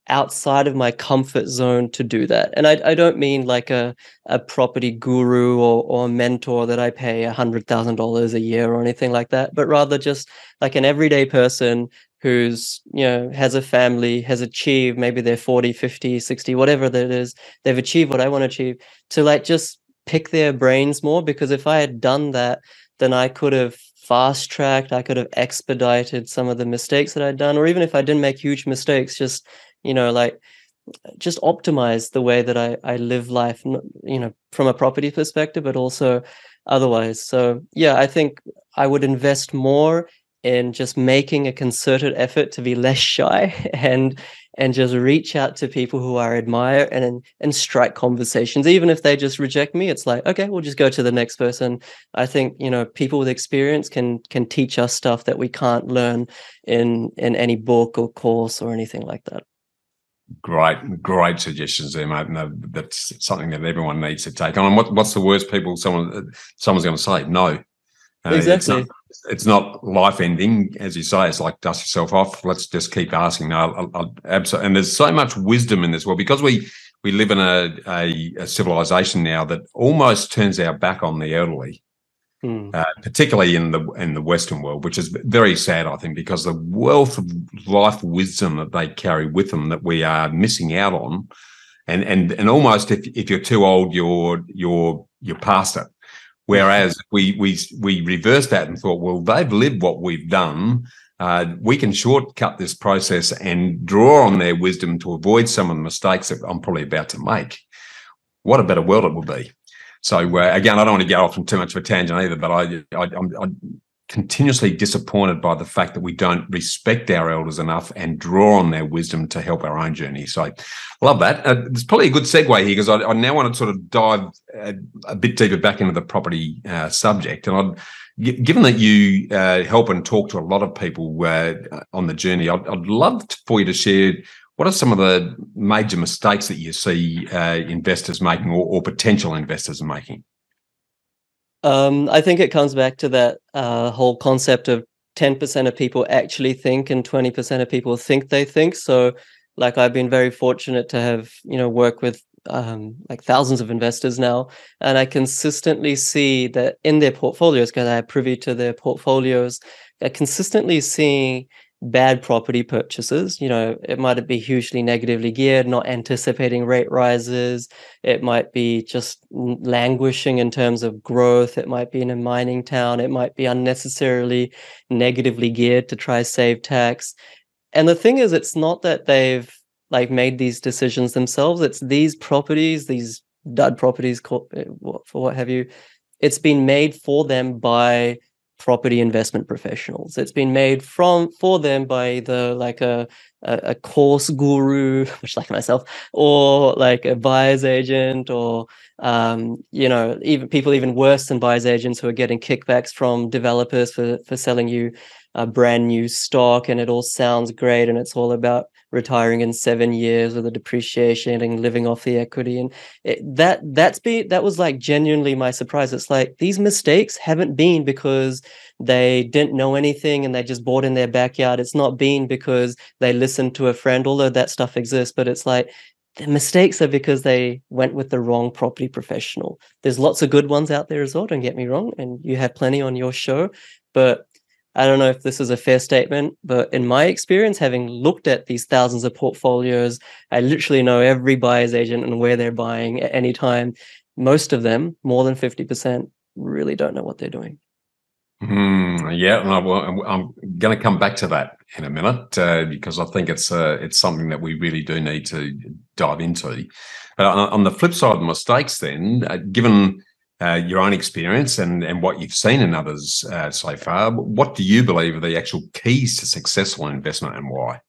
outside of my comfort zone to do that. And I, I don't mean like a, a property guru or, or mentor that I pay a hundred thousand dollars a year or anything like that, but rather just like an everyday person who's, you know, has a family, has achieved, maybe they're 40, 50, 60, whatever that is, they've achieved what I want to achieve, to like just pick their brains more. Because if I had done that, then I could have fast tracked, I could have expedited some of the mistakes that I'd done, or even if I didn't make huge mistakes, just you know like just optimize the way that I, I live life you know from a property perspective but also otherwise. So yeah i think i would invest more in just making a concerted effort to be less shy and and just reach out to people who I admire and and strike conversations. Even if they just reject me it's like okay we'll just go to the next person. I think you know people with experience can can teach us stuff that we can't learn in in any book or course or anything like that Great, great suggestions there, mate. And that's something that everyone needs to take on. And what, what's the worst people someone someone's going to say? No. Uh, exactly. It's not, it's not, life ending, as you say. It's like dust yourself off. Let's just keep asking. No, absolutely. And there's so much wisdom in this world because we we live in a, a, a civilization now that almost turns our back on the elderly. Mm. uh, particularly in the in the Western world, which is very sad, I think, because the wealth of life wisdom that they carry with them that we are missing out on, and and and almost if if you're too old, you're you're you're past it. Whereas we we we reversed that and thought, well, they've lived what we've done. Uh, we can shortcut this process and draw on their wisdom to avoid some of the mistakes that I'm probably about to make. What a better world it will be. So uh, again, I don't want to get off on too much of a tangent either, but I, I, I'm, I'm continuously disappointed by the fact that we don't respect our elders enough and draw on their wisdom to help our own journey. So, love that. Uh, it's probably a good segue here because I, I, now want to sort of dive a, uh, a bit deeper back into the property uh, subject. And I'd, given that you uh, help and talk to a lot of people uh, on the journey, I'd, I'd love for you to share what are some of the major mistakes that you see uh, investors making or, or potential investors making? Um, I think it comes back to that uh, whole concept of 10% of people actually think and 20% of people think they think. So, like, I've been very fortunate to have, you know, work with um, like thousands of investors now, and I consistently see that in their portfolios, because I have privy to their portfolios, I consistently seeing bad property purchases. You know, it might be hugely negatively geared, not anticipating rate rises. It might be just languishing in terms of growth. It might be in a mining town. It might be unnecessarily negatively geared to try save tax. And the thing is, it's not that they've like made these decisions themselves. It's these properties, these dud properties, eh, for what have you. It's been made for them by property investment professionals. It's been made from for them by the like a a, course guru, much like myself, or like a buyer's agent, or um, you know, even people even worse than buyer's agents who are getting kickbacks from developers for for selling you a brand new stock, and it all sounds great, and it's all about retiring in seven years with a depreciation and living off the equity. And it, that that's been that was like genuinely my surprise. It's like these mistakes haven't been because they didn't know anything and they just bought in their backyard. It's not been because they listened to a friend although that stuff exists but it's like the mistakes are because they went with the wrong property professional. There's lots of good ones out there as well don't get me wrong and you have plenty on your show but I don't know if this is a fair statement, but in my experience, having looked at these thousands of portfolios, I literally know every buyer's agent and where they're buying at any time. Most of them, more than 50%, really don't know what they're doing. Mm, yeah, well, I'm going to come back to that in a minute uh, because I think it's uh, it's something that we really do need to dive into. Uh, on the flip side of mistakes, then, uh, given uh, your own experience and, and what you've seen in others uh, so far, what do you believe are the actual keys to successful investment and why?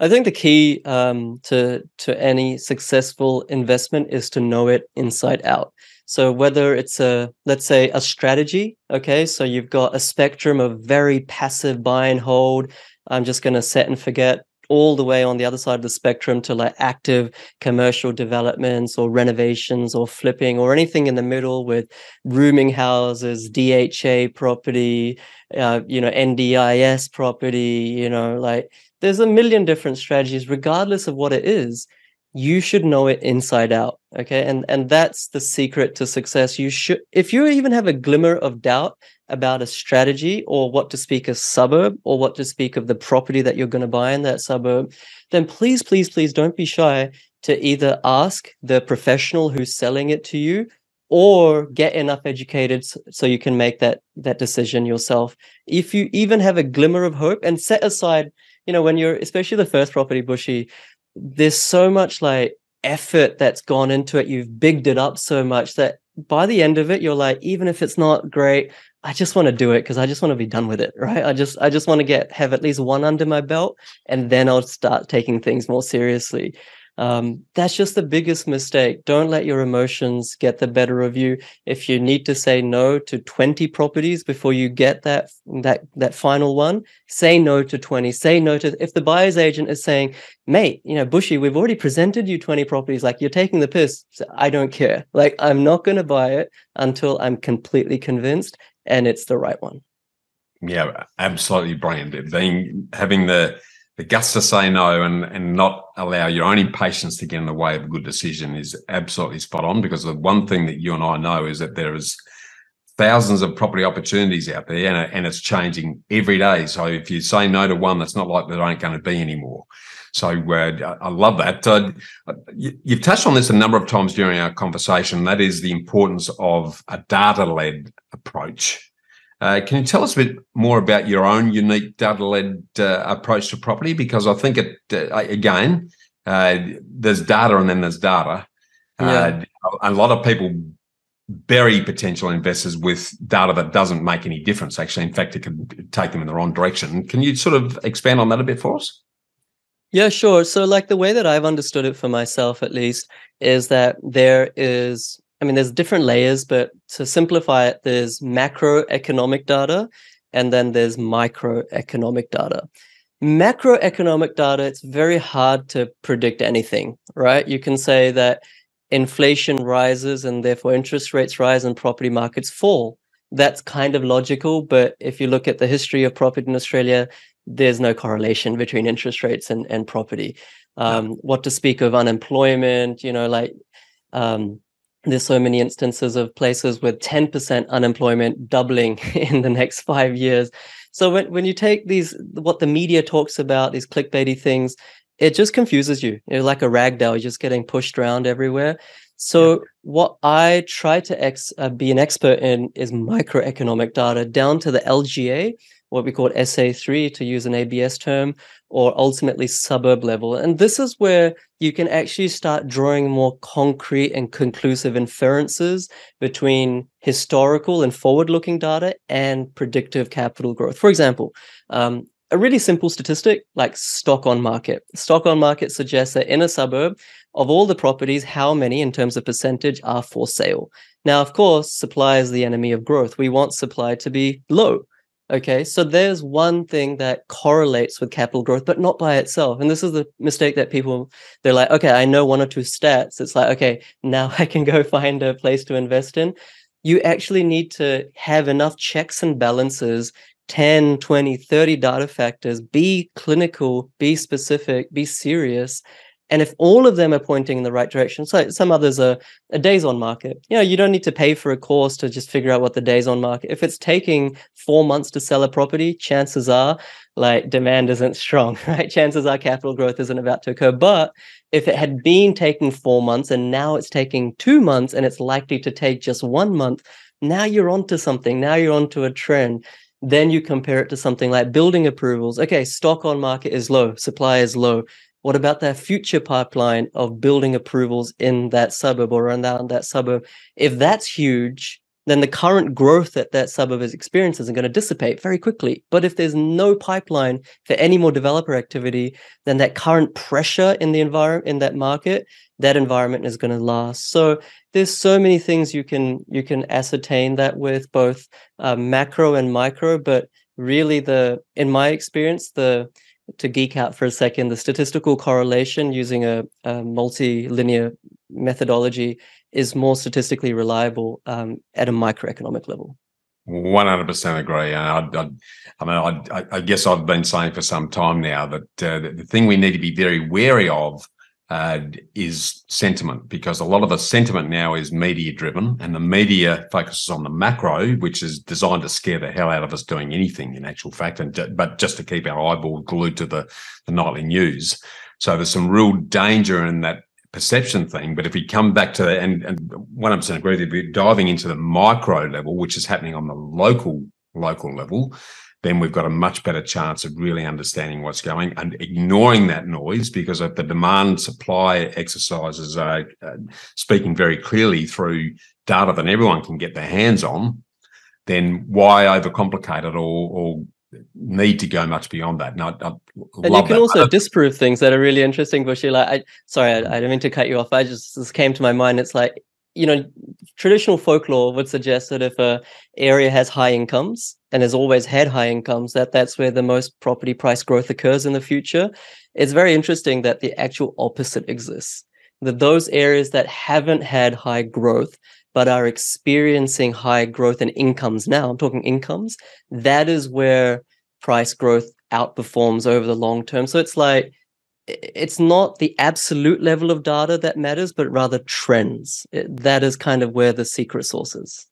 I think the key um, to to any successful investment is to know it inside out. So whether it's a let's say a strategy, okay, so you've got a spectrum of very passive buy and hold. I'm just going to set and forget all the way on the other side of the spectrum to like active commercial developments or renovations or flipping or anything in the middle with rooming houses, DHA property, uh, you know, NDIS property, you know, like there's a million different strategies, regardless of what it is. You should know it inside out. Okay. And and that's the secret to success. You should if you even have a glimmer of doubt about a strategy or what to speak a suburb or what to speak of the property that you're going to buy in that suburb, then please, please, please don't be shy to either ask the professional who's selling it to you or get enough educated so you can make that that decision yourself. If you even have a glimmer of hope and set aside you know when you're especially the first property bushy there's so much like effort that's gone into it. You've bigged it up so much that by the end of it you're like even if it's not great I just want to do it because I just want to be done with it, right? I just I just want to get have at least one under my belt, and then I'll start taking things more seriously. Um, that's just the biggest mistake. Don't let your emotions get the better of you. If you need to say no to 20 properties before you get that that that final one, say no to 20. Say no to if the buyer's agent is saying, mate, you know, Bushy, we've already presented you 20 properties, like you're taking the piss. I don't care. Like I'm not gonna buy it until I'm completely convinced and it's the right one. Yeah, absolutely brilliant. Being having the the guts to say no and and not allow your own impatience to get in the way of a good decision is absolutely spot on because the one thing that you and I know is that there is thousands of property opportunities out there and, and it's changing every day. So if you say no to one, that's not like there ain't going to be anymore. So uh, I love that. Uh, you, have touched on this a number of times during our conversation. That is the importance of a data-led approach. Uh, can you tell us a bit more about your own unique data-led uh, approach to property? Because I think it uh, again, uh, there's data and then there's data. Yeah. a lot of people bury potential investors with data that doesn't make any difference. Actually, in fact, it can take them in the wrong direction. Can you sort of expand on that a bit for us? Yeah, sure. So, like the way that I've understood it for myself, at least, is that there is, I mean, there's different layers, but to simplify it, there's macroeconomic data and then there's microeconomic data. Macroeconomic data, it's very hard to predict anything, right? You can say that inflation rises and therefore interest rates rise and property markets fall. That's kind of logical, but if you look at the history of property in Australia, there's no correlation between interest rates and, and property. Um, what to speak of unemployment, you know, like um, there's so many instances of places with 10% unemployment doubling in the next five years. So when, when you take these, what the media talks about, these clickbaity things, it just confuses you. You're like a rag doll, you're just getting pushed around everywhere. So yeah. what I try to ex, uh, be an expert in is microeconomic data down to the LGA, what we call SA3 to use an ABS term, or ultimately suburb level. And this is where you can actually start drawing more concrete and conclusive inferences between historical and forward looking data and predictive capital growth. For example, um, a really simple statistic like stock on market. Stock on market suggests that in a suburb, of all the properties, how many in terms of percentage are for sale? Now, of course, supply is the enemy of growth. We want supply to be low. Okay, so there's one thing that correlates with capital growth, but not by itself. And this is the mistake that people they're like, okay, I know one or two stats. It's like, okay, now I can go find a place to invest in. You actually need to have enough checks and balances 10, 20, 30 data factors, be clinical, be specific, be serious, and if all of them are pointing in the right direction, so some others are a days on market. You know, you don't need to pay for a course to just figure out what the days on market. If it's taking four months to sell a property, chances are like demand isn't strong, right? Chances are capital growth isn't about to occur. But if it had been taking four months and now it's taking two months and it's likely to take just one month, now you're onto something. Now you're onto a trend. Then you compare it to something like building approvals. Okay, stock on market is low, supply is low what about their future pipeline of building approvals in that suburb or around that suburb? If that's huge, then the current growth that that suburb is experiencing is going to dissipate very quickly. But if there's no pipeline for any more developer activity, then that current pressure in the environment in that market, that environment is going to last. So there's so many things you can you can ascertain that with both uh, macro and micro. But really, the in my experience, the to geek out for a second, the statistical correlation using a, a multi-linear methodology is more statistically reliable um, at a microeconomic level. One hundred percent agree. And I, I, I mean, I, I, guess I've been saying for some time now that uh, the thing we need to be very wary of uh, is sentiment because a lot of the sentiment now is media driven and the media focuses on the macro which is designed to scare the hell out of us doing anything in actual fact and but just to keep our eyeball glued to the, the nightly news. So there's some real danger in that perception thing but if we come back to that and, and 100% agree with you diving into the micro level which is happening on the local local level then we've got a much better chance of really understanding what's going and ignoring that noise because if the demand supply exercises are uh, speaking very clearly through data that everyone can get their hands on, then why overcomplicate it or, or need to go much beyond that. And you can that. also disprove things that are really interesting, Bushy. Like, I sorry, I, I, didn't mean to cut you off. I just this came to my mind. It's like you know, traditional folklore would suggest that if a area has high incomes and has always had high incomes, that that's where the most property price growth occurs in the future. It's very interesting that the actual opposite exists. That those areas that haven't had high growth but are experiencing high growth in incomes now, I'm talking incomes, that is where price growth outperforms over the long term. So it's like it's not the absolute level of data that matters, but rather trends. It, that is kind of where the secret sauce is.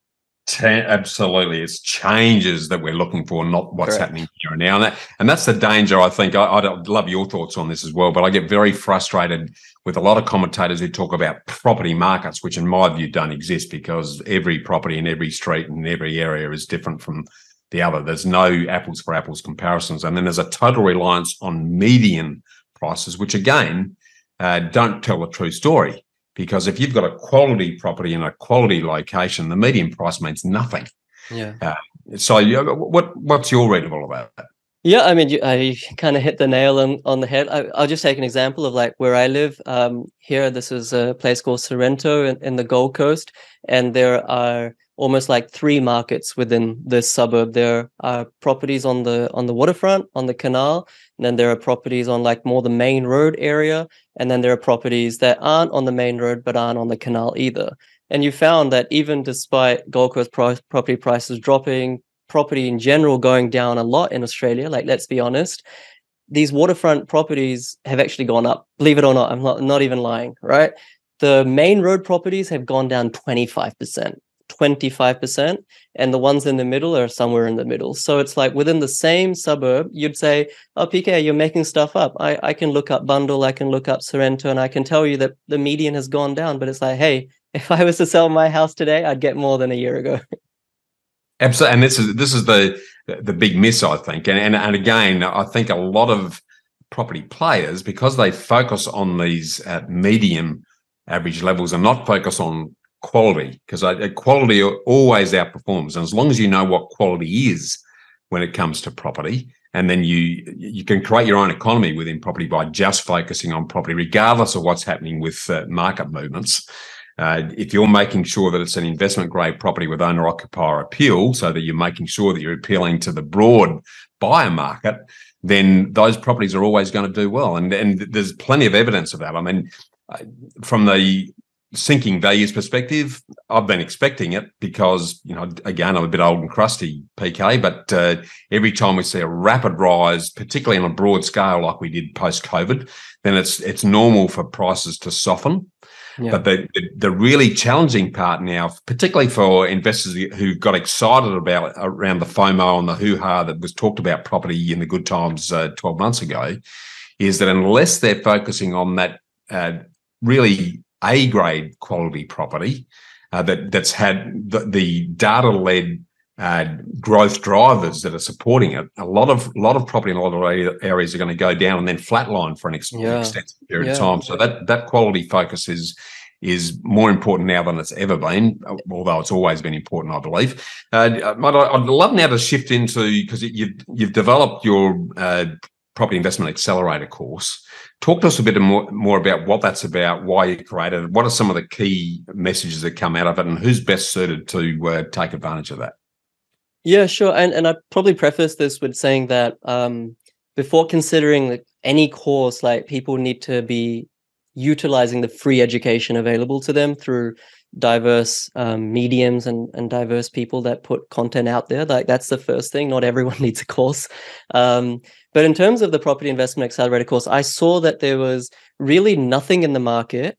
absolutely, it's changes that we're looking for, not what's Correct. happening here and now. And, that, and that's the danger. I think I, would love your thoughts on this as well. But I get very frustrated with a lot of commentators who talk about property markets, which in my view don't exist because every property in every street and every area is different from the other. There's no apples for apples comparisons, and then there's a total reliance on median prices, which again uh, don't tell the true story because if you've got a quality property in a quality location, the median price means nothing. Yeah. Uh, so, what what's your read of all about that? Yeah, I mean, you, I kind of hit the nail on, on the head. I, will just take an example of like where I live. Um, here, this is a place called Sorrento in, in the Gold Coast, and there are almost like three markets within this suburb. There are properties on the on the waterfront, on the canal, and then there are properties on like more the main road area, and then there are properties that aren't on the main road but aren't on the canal either. And you found that even despite Gold Coast pro- property prices dropping, property in general going down a lot in Australia, like let's be honest, these waterfront properties have actually gone up. Believe it or not, I'm not, not even lying, right? The main road properties have gone down 25%. 25% and the ones in the middle are somewhere in the middle. So it's like within the same suburb you'd say oh pk you're making stuff up. I, I can look up Bundle, i can look up sorrento and i can tell you that the median has gone down. But it's like hey if i was to sell my house today i'd get more than a year ago. Absolutely and this is this is the the big miss i think. And, and and again i think a lot of property players because they focus on these uh, medium average levels and not focus on quality because quality always outperforms. And as long as you know what quality is when it comes to property, and then you you can create your own economy within property by just focusing on property, regardless of what's happening with uh, market movements. Uh, if you're making sure that it's an investment grade property with owner occupier appeal, so that you're making sure that you're appealing to the broad buyer market, then those properties are always going to do well. And and there's plenty of evidence of that. I mean, from the sinking values perspective, I've been expecting it because, you know, again, I'm a bit old and crusty, PK, but uh, every time we see a rapid rise, particularly on a broad scale like we did post COVID, then it's it's normal for prices to soften. Yeah. But the, the, the really challenging part now, particularly for investors who got excited about around the FOMO and the hoo ha that was talked about property in the good times uh, 12 months ago, is that unless they're focusing on that uh, really a grade quality property uh, that that's had the, the data led uh, growth drivers that are supporting it. A lot of a lot of property in a lot of areas are going to go down and then flatline for an ex- yeah. extensive period yeah. of time. So that that quality focus is is more important now than it's ever been, although it's always been important, I believe. Uh, I'd love now to shift into because you've you've developed your uh, property investment accelerator course. Talk to us a bit more, more about what that's about, why you created it, what are some of the key messages that come out of it, and who's best suited to uh, take advantage of that. Yeah, sure. And and I probably preface this with saying that um, before considering any course, like people need to be utilizing the free education available to them through diverse um, mediums and, and diverse people that put content out there. Like that's the first thing. Not everyone needs a course. Um, but in terms of the property investment accelerator course, I saw that there was really nothing in the market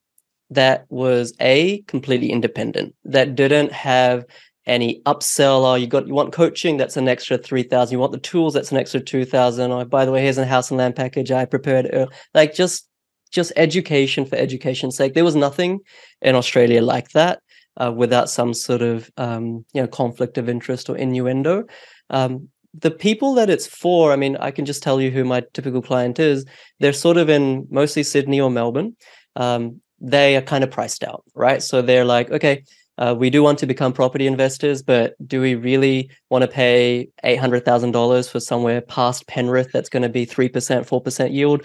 that was a completely independent, that didn't have any upsell or you got you want coaching that's an extra 3000 you want the tools that's an extra 2000 or by the way here's a house and land package i prepared like just just education for education's sake. There was nothing in Australia like that uh, without some sort of um, you know conflict of interest or innuendo. Um, the people that it's for, I mean, I can just tell you who my typical client is. They're sort of in mostly Sydney or Melbourne. Um, they are kind of priced out, right? So they're like, okay, uh, we do want to become property investors, but do we really want to pay eight hundred thousand dollars for somewhere past Penrith that's going to be three percent, four percent yield?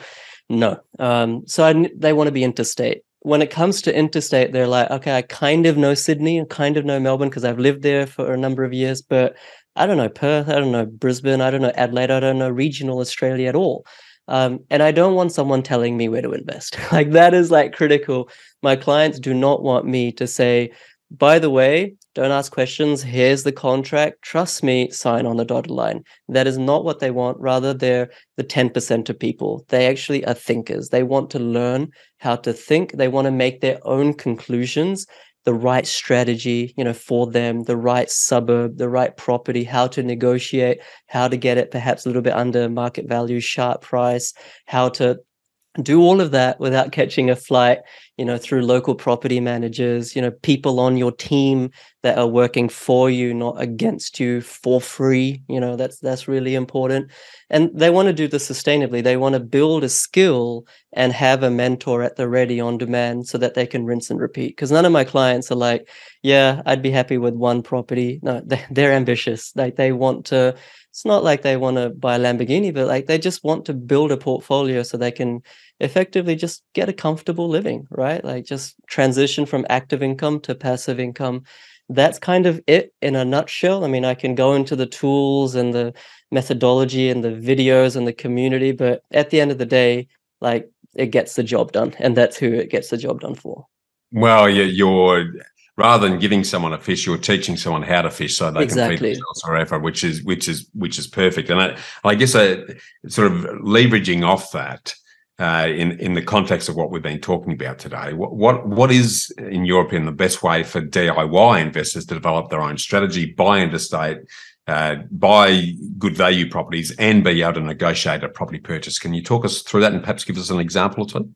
No. Um, so I, they want to be interstate. When it comes to interstate, they're like, okay, I kind of know Sydney and kind of know Melbourne because I've lived there for a number of years, but I don't know Perth, I don't know Brisbane, I don't know Adelaide, I don't know regional Australia at all. Um, and I don't want someone telling me where to invest. like that is like critical. My clients do not want me to say, by the way, don't ask questions. Here's the contract. Trust me, sign on the dotted line. That is not what they want. Rather, they're the 10% of people. They actually are thinkers. They want to learn how to think. They want to make their own conclusions. The right strategy, you know, for them, the right suburb, the right property, how to negotiate, how to get it perhaps a little bit under market value, sharp price, how to do all of that without catching a flight you know through local property managers you know people on your team that are working for you not against you for free you know that's that's really important. And they want to do this sustainably. They want to build a skill and have a mentor at the ready on demand so that they can rinse and repeat. Because none of my clients are like yeah i'd be happy with one property. No they're ambitious. Like they want to it's not like they want to buy a Lamborghini, but like they just want to build a portfolio so they can effectively just get a comfortable living, right? Like just transition from active income to passive income. That's kind of it in a nutshell. I mean, I can go into the tools and the methodology and the videos and the community, but at the end of the day, like it gets the job done, and that's who it gets the job done for. Well, yeah, you're rather than giving someone a fish, you're teaching someone how to fish so they exactly. can feed themselves forever, which is which is which is perfect. And I, I guess I, sort of leveraging off that uh, in in the context of what we've been talking about today, what what what is, in your opinion, the best way for DIY investors to develop their own strategy, buy interstate, uh, buy good value properties, and be able to negotiate a property purchase? Can you talk us through that and perhaps give us an example or two?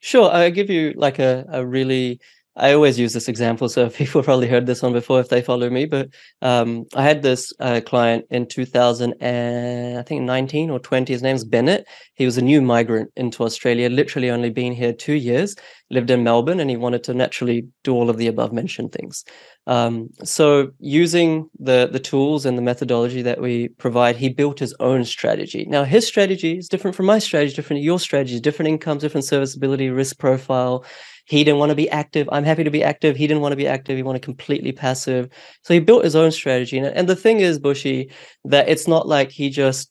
Sure, I'll give you like a, a really I always use this example, so people probably heard this one before if they follow me. But um, I had this uh, client in 2000, and I think 19 or 20. His name's Bennett. He was a new migrant into Australia, literally only been here two years. Lived in Melbourne, and he wanted to naturally do all of the above mentioned things. Um, so, using the the tools and the methodology that we provide, he built his own strategy. Now, his strategy is different from my strategy, different your strategy, different incomes, different serviceability, risk profile he didn't want to be active. I'm happy to be active. He didn't want to be active. He wanted completely passive. So he built his own strategy. And, the thing is, Bushy, that it's not like he just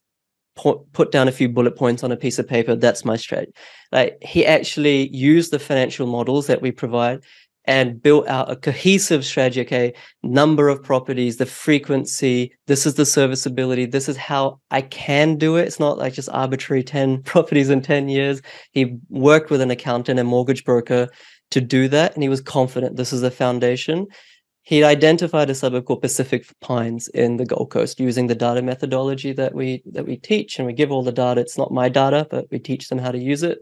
put down a few bullet points on a piece of paper. That's my strategy. Like he actually used the financial models that we provide and built out a cohesive strategy. Okay, number of properties, the frequency, this is the serviceability, this is how I can do it. It's not like just arbitrary 10 properties in 10 years. He worked with an accountant and mortgage broker to do that, and he was confident this is the foundation. He identified a suburb called Pacific Pines in the Gold Coast using the data methodology that we that we teach, and we give all the data. It's not my data, but we teach them how to use it.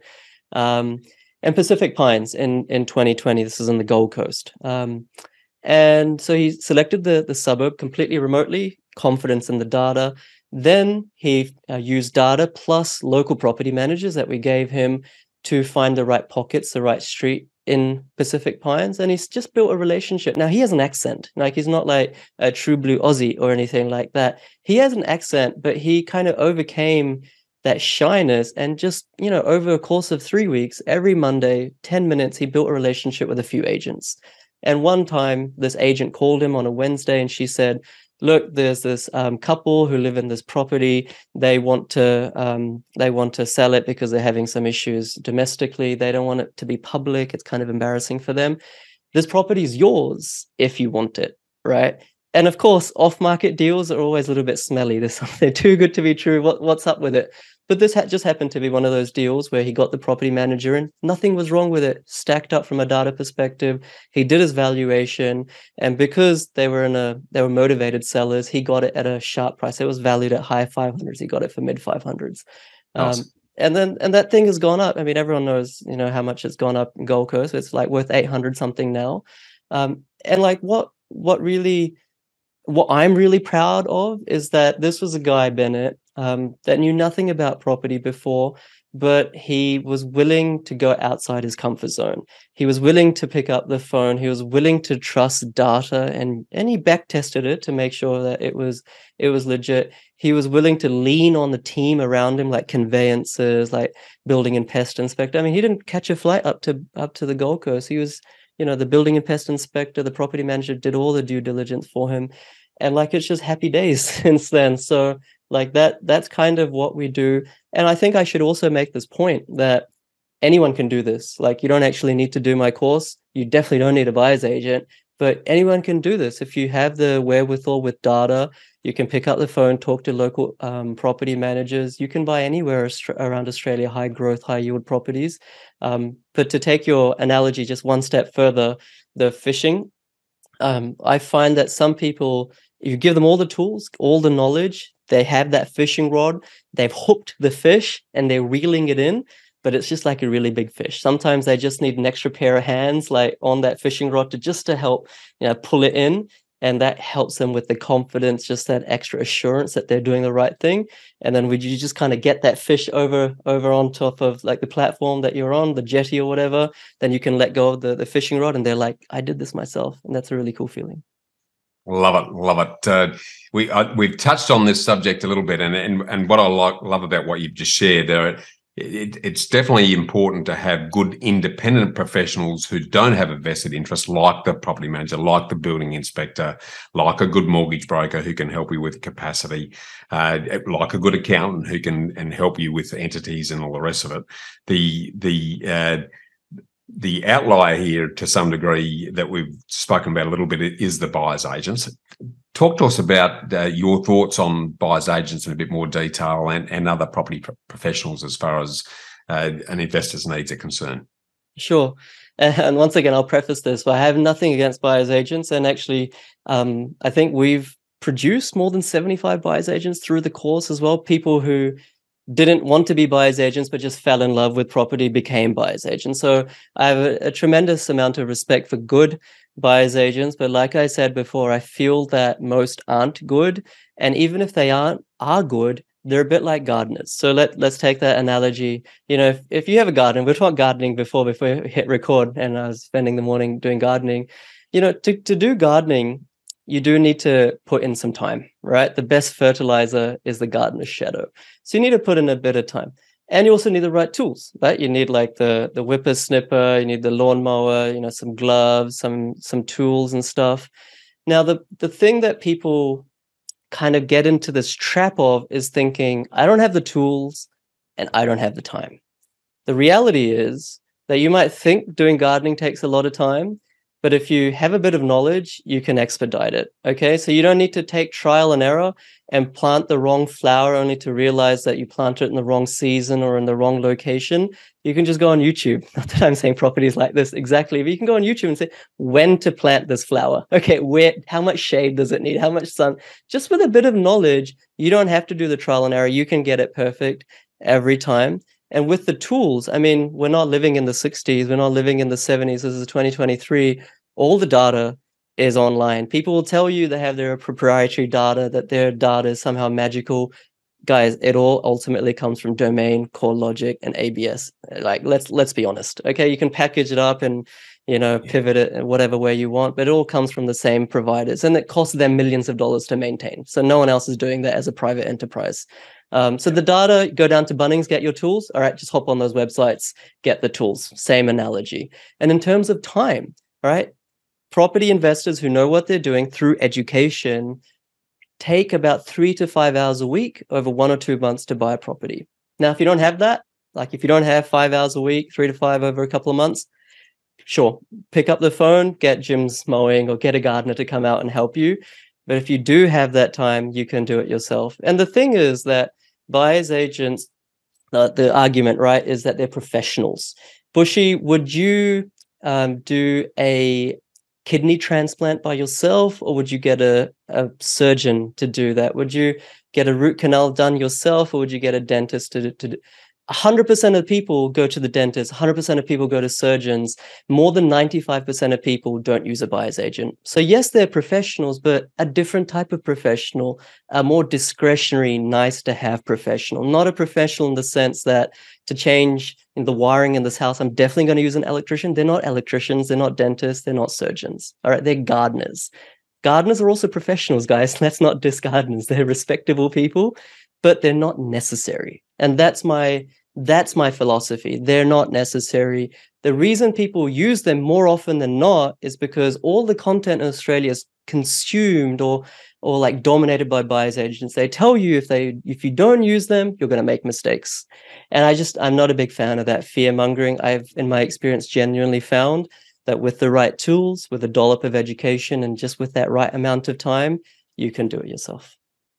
Um, and Pacific Pines in in 2020. This is in the Gold Coast. Um, and so he selected the the suburb completely remotely, confidence in the data. Then he uh, used data plus local property managers that we gave him to find the right pockets, the right street in Pacific Pines, and he's just built a relationship. Now he has an accent, like he's not like a true blue Aussie or anything like that. He has an accent, but he kind of overcame that shyness and just you know over a course of three weeks every monday 10 minutes he built a relationship with a few agents. And one time this agent called him on a wednesday and she said look there's this um, couple who live in this property. They want to um, they want to sell it because they're having some issues domestically. They don't want it to be public. It's kind of embarrassing for them. This property is yours if you want it right and of course off market deals are always a little bit smelly They're too good to be true what, what's up with it but this ha- just happened to be one of those deals where he got the property manager and nothing was wrong with it. Stacked up from a data perspective. He did his valuation. And because they were in a they were motivated sellers, he got it at a sharp price. It was valued at high 500s. He got it for mid 500s. Um, and then and that thing has gone up. I mean, everyone knows, you know, how much it's gone up in Gold Coast. It's like worth 800 something now. Um, and like what what really what I'm really proud of is that this was a guy, Bennett, um, that knew nothing about property before, but he was willing to go outside his comfort zone. He was willing to pick up the phone. He was willing to trust data, and and he back tested it to make sure that it was it was legit. He was willing to lean on the team around him, like conveyancers, like building and pest inspector. I mean, he didn't catch a flight up to up to the Gold Coast. He was, you know, the building and pest inspector, the property manager did all the due diligence for him, and like it's just happy days since then. So like that that's kind of what we do. And i think i should also make this point that anyone can do this. Like you don't actually need to do my course. You definitely don't need a buyer's agent. But anyone can do this. If you have the wherewithal with data you can pick up the phone talk to local um, property managers. You can buy anywhere around australia high growth high yield properties. Um, but to take your analogy just one step further the fishing, um, I find that some people, you give them all the tools, all the knowledge, they have that fishing rod, they've hooked the fish and they're reeling it in, but it's just like a really big fish. Sometimes they just need an extra pair of hands, like on that fishing rod, to just to help, you know, pull it in and that helps them with the confidence just that extra assurance that they're doing the right thing and then would you just kind of get that fish over over on top of like the platform that you're on the jetty or whatever then you can let go of the, the fishing rod and they're like i did this myself and that's a really cool feeling Love it, love it. Uh, we uh, we've touched on this subject a little bit, and and and what I like love about what you've just shared there it, it's definitely important to have good independent professionals who don't have a vested interest, like the property manager, like the building inspector, like a good mortgage broker who can help you with capacity, uh, like a good accountant who can and help you with entities and all the rest of it. The the uh, the outlier here to some degree that we've spoken about a little bit is the buyer's agents. Talk to us about uh, your thoughts on buyer's agents in a bit more detail and, and other property pro- professionals as far as uh, an investor's needs are concerned. Sure. And once again, I'll preface this. I have nothing against buyer's agents. And actually, um, I think we've produced more than 75 buyer's agents through the course as well. People who didn't want to be buyer's agents, but just fell in love with property, became buyer's agents. So I have a, a, tremendous amount of respect for good buyer's agents. But like I said before, I feel that most aren't good. And even if they aren't, are good, they're a bit like gardeners. So let, let's take that analogy. You know, if, if you have a garden, we talked gardening before, before we hit record, and I was spending the morning doing gardening. You know, to, to do gardening, you do need to put in some time, right? The best fertilizer is the gardener's shadow. So you need to put in a bit of time. And you also need the right tools, right? You need like the the whipper snipper, you need the lawnmower, you know, some gloves, some some tools and stuff. Now the the thing that people kind of get into this trap of is thinking, I don't have the tools and I don't have the time. The reality is that you might think doing gardening takes a lot of time, but if you have a bit of knowledge, you can expedite it. Okay. So you don't need to take trial and error and plant the wrong flower only to realize that you planted it in the wrong season or in the wrong location. You can just go on YouTube. Not that I'm saying properties like this exactly, but you can go on YouTube and say when to plant this flower. Okay. Where, how much shade does it need? How much sun? Just with a bit of knowledge, you don't have to do the trial and error. You can get it perfect every time. And with the tools, I mean, we're not living in the 60s, we're not living in the 70s. This is 2023. All the data is online. People will tell you they have their proprietary data, that their data is somehow magical. Guys, it all ultimately comes from domain, CoreLogic, and ABS. Like, let's let's be honest. Okay, you can package it up and you know pivot it in whatever way you want, but it all comes from the same providers, and it costs them millions of dollars to maintain. So no one else is doing that as a private enterprise. Um, so the data, go down to Bunnings, get your tools. All right, just hop on those websites, get the tools. Same analogy. And in terms of time, all right, property investors who know what they're doing through education take about three to five hours a week over one or two months to buy a property. Now, if you don't have that, like if you don't have five hours a week, three to five over a couple of months, sure, pick up the phone, get Jim's mowing or get a gardener to come out and help you. But if you do have that time, you can do it yourself. And the thing is that buyer's agents, uh, the argument, right, is that they're professionals. Bushy, would you um, do a kidney transplant by yourself, or would you get a, a surgeon to do that? Would you get a root canal done yourself, or would you get a dentist to, to 100% of people go to the dentist, 100% of people go to surgeons. More than 95% of people don't use a buyer's agent. So, yes, they're professionals, but a different type of professional, a more discretionary, nice to have professional, not a professional in the sense that to change in the wiring in this house, I'm definitely going to use an electrician. They're not electricians, they're not dentists, they're not surgeons. All right, they're gardeners. Gardeners are also professionals, guys. Let's not diss gardeners. They're respectable people but they're not necessary. And that's my that's my philosophy. They're not necessary. The reason people use them more often than not is because all the content in Australia is consumed or or like dominated by buyers agents. They tell you if they if you don't use them, you're going to make mistakes. And I just I'm not a big fan of that fear mongering. I've in my experience genuinely found that with the right tools, with a dollop of education and just with that right amount of time, you can do it yourself.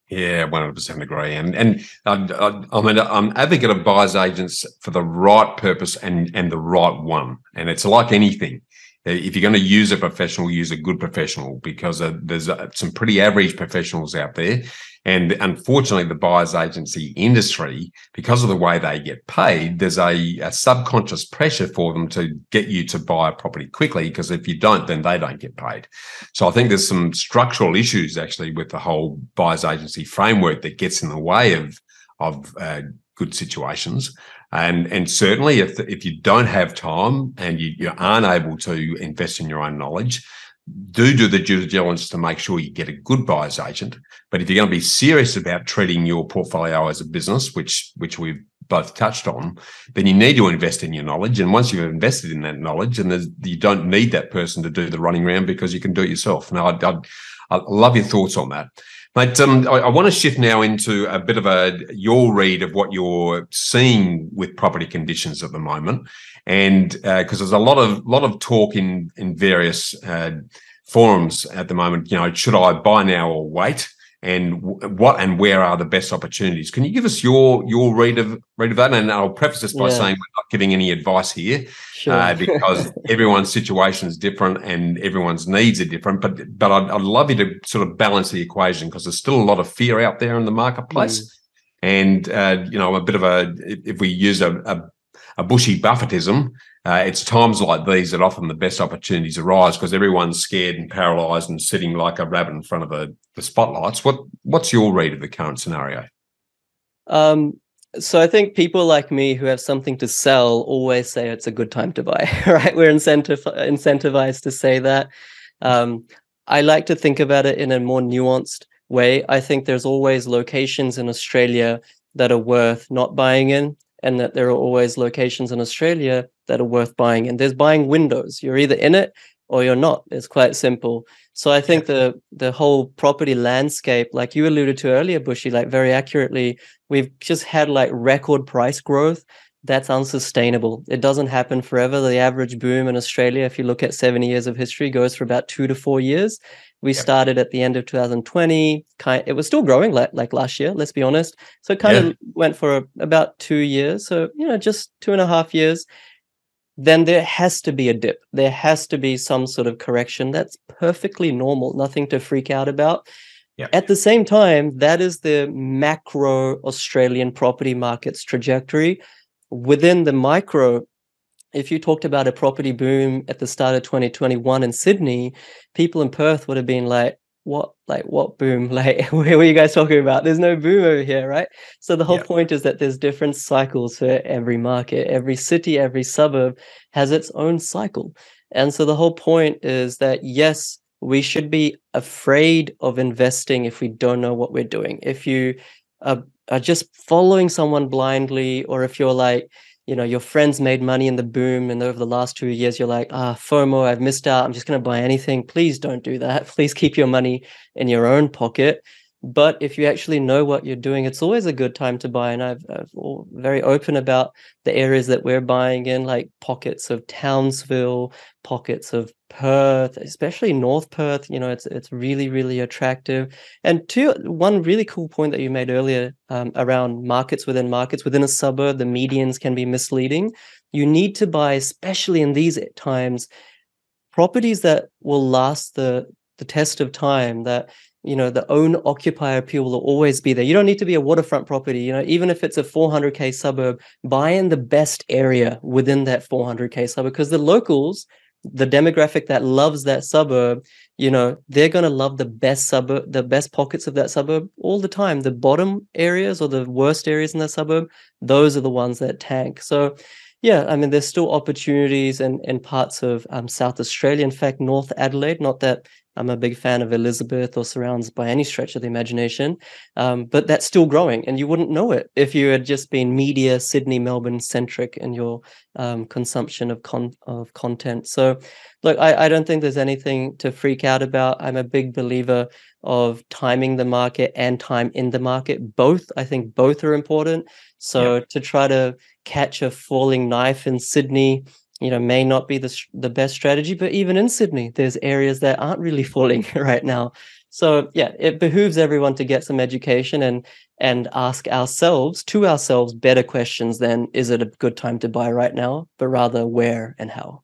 Yeah, one hundred percent agree. And and um, uh, I, am an I'm advocate of buyers agents for the right purpose and and the right one. And it's like anything. If you're going to use a professional, use a good professional because uh, there's uh, some pretty average professionals out there. And unfortunately, the buyer's agency industry, because of the way they get paid, there's a, a subconscious pressure for them to get you to buy a property quickly. Because if you don't, then they don't get paid. So I think there's some structural issues actually with the whole buyer's agency framework that gets in the way of of uh, good situations. And and certainly, if if you don't have time and you, you aren't able to invest in your own knowledge, do do the due diligence to make sure you get a good buyer's agent. But if you're going to be serious about treating your portfolio as a business, which which we've both touched on, then you need to invest in your knowledge. And once you've invested in that knowledge, and you don't need that person to do the running around because you can do it yourself. Now, I'd, I'd, I love your thoughts on that. But um, I, I, want to shift now into a bit of a your read of what you're seeing with property conditions at the moment, and because uh, there's a lot of lot of talk in in various uh, forums at the moment. You know, should I buy now or wait? And what and where are the best opportunities. Can you give us your your read of read of that? And I'll preface this by yeah. saying we're not giving any advice here sure. uh, because everyone's situation is different and everyone's needs are different. But but I'd, I'd, love you to sort of balance the equation because there's still a lot of fear out there in the marketplace. Mm. And uh, you know, a bit of a if we use a, a, a bushy Buffettism, uh, it's times like these that often the best opportunities arise because everyone's scared and paralyzed and sitting like a rabbit in front of the, the spotlights. What what's your read of the current scenario? Um, so I think people like me who have something to sell always say it's a good time to buy. Right? We're incentiv- incentivized to say that. Um, I like to think about it in a more nuanced way. I think there's always locations in Australia that are worth not buying in and that there are always locations in Australia that are worth buying. And there's buying windows. You're either in it or you're not. It's quite simple. So I think the the whole property landscape, like you alluded to earlier, Bushy, like very accurately, we've just had like record price growth. That's unsustainable. It doesn't happen forever. The average boom in Australia, if you look at 70 years of history, goes for about two to four years. We yep. started at the end of 2020. Kind, it was still growing like, like last year. Let's be honest. So it kind yeah. of went for about two years. So you know, just two and a half years. Then there has to be a dip. There has to be some sort of correction. That's perfectly normal. Nothing to freak out about. Yep. At the same time, that is the macro Australian property market's trajectory. Within the micro, if you talked about a property boom at the start of 2021 in Sydney, people in Perth would have been like, what like what boom like what are you guys talking about? There's no boom over here right? So the whole point is that there's different cycles for every market. Every city every suburb has its own cycle. And so the whole point is that yes we should be afraid of investing if we don't know what we're doing. If you are, are just following someone blindly or if you're like you know your friends made money in the boom and over the last two years you're like ah fomo i've missed out. I'm just going to buy anything. Please don't do that. Please keep your money in your own pocket but if you actually know what you're doing it's always a good time to buy. And i've, I've very open about the areas that we're buying in like pockets of townsville pockets of perth especially north perth you know it's it's really really attractive. And two one really cool point that you made earlier um, around markets within markets within a suburb the medians can be misleading. You need to buy especially in these times properties that will last the the test of time that you know the own occupier appeal will always be there. You don't need to be a waterfront property you know even if it's a 400k suburb buy in the best area within that 400k suburb because the locals the demographic that loves that suburb you know they're going to love the best suburb the best pockets of that suburb all the time. The bottom areas or the worst areas in that suburb those are the ones that tank. So yeah i mean there's still opportunities in in parts of um, south australia. In fact north adelaide not that I'm a big fan of Elizabeth or surrounds by any stretch of the imagination. Um, but that's still growing, and you wouldn't know it if you had just been media Sydney, Melbourne centric in your um, consumption of con- of content. So, look, I, I don't think there's anything to freak out about. I'm a big believer of timing the market and time in the market. Both, I think, both are important. So, yeah. to try to catch a falling knife in Sydney you know may not be the the best strategy but even in Sydney there's areas that aren't really falling right now so yeah it behooves everyone to get some education and and ask ourselves to ourselves better questions than is it a good time to buy right now but rather where and how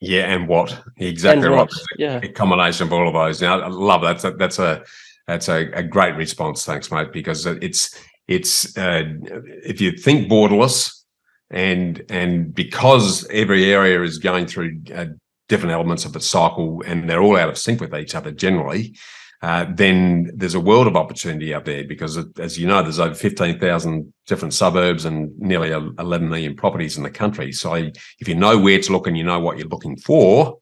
Yeah, and what exactly And right? what, yeah. A combination of all of those. Now, I love that. That's a, that's a that's a, a great response. Thanks, mate. Because it's it's uh, if you think borderless, and and because every area is going through uh, different elements of the cycle, and they're all out of sync with each other generally. Uh, then there's a world of opportunity out there because, as you know, there's over 15,000 different suburbs and nearly 11 million properties in the country. So, if you know where to look and you know what you're looking for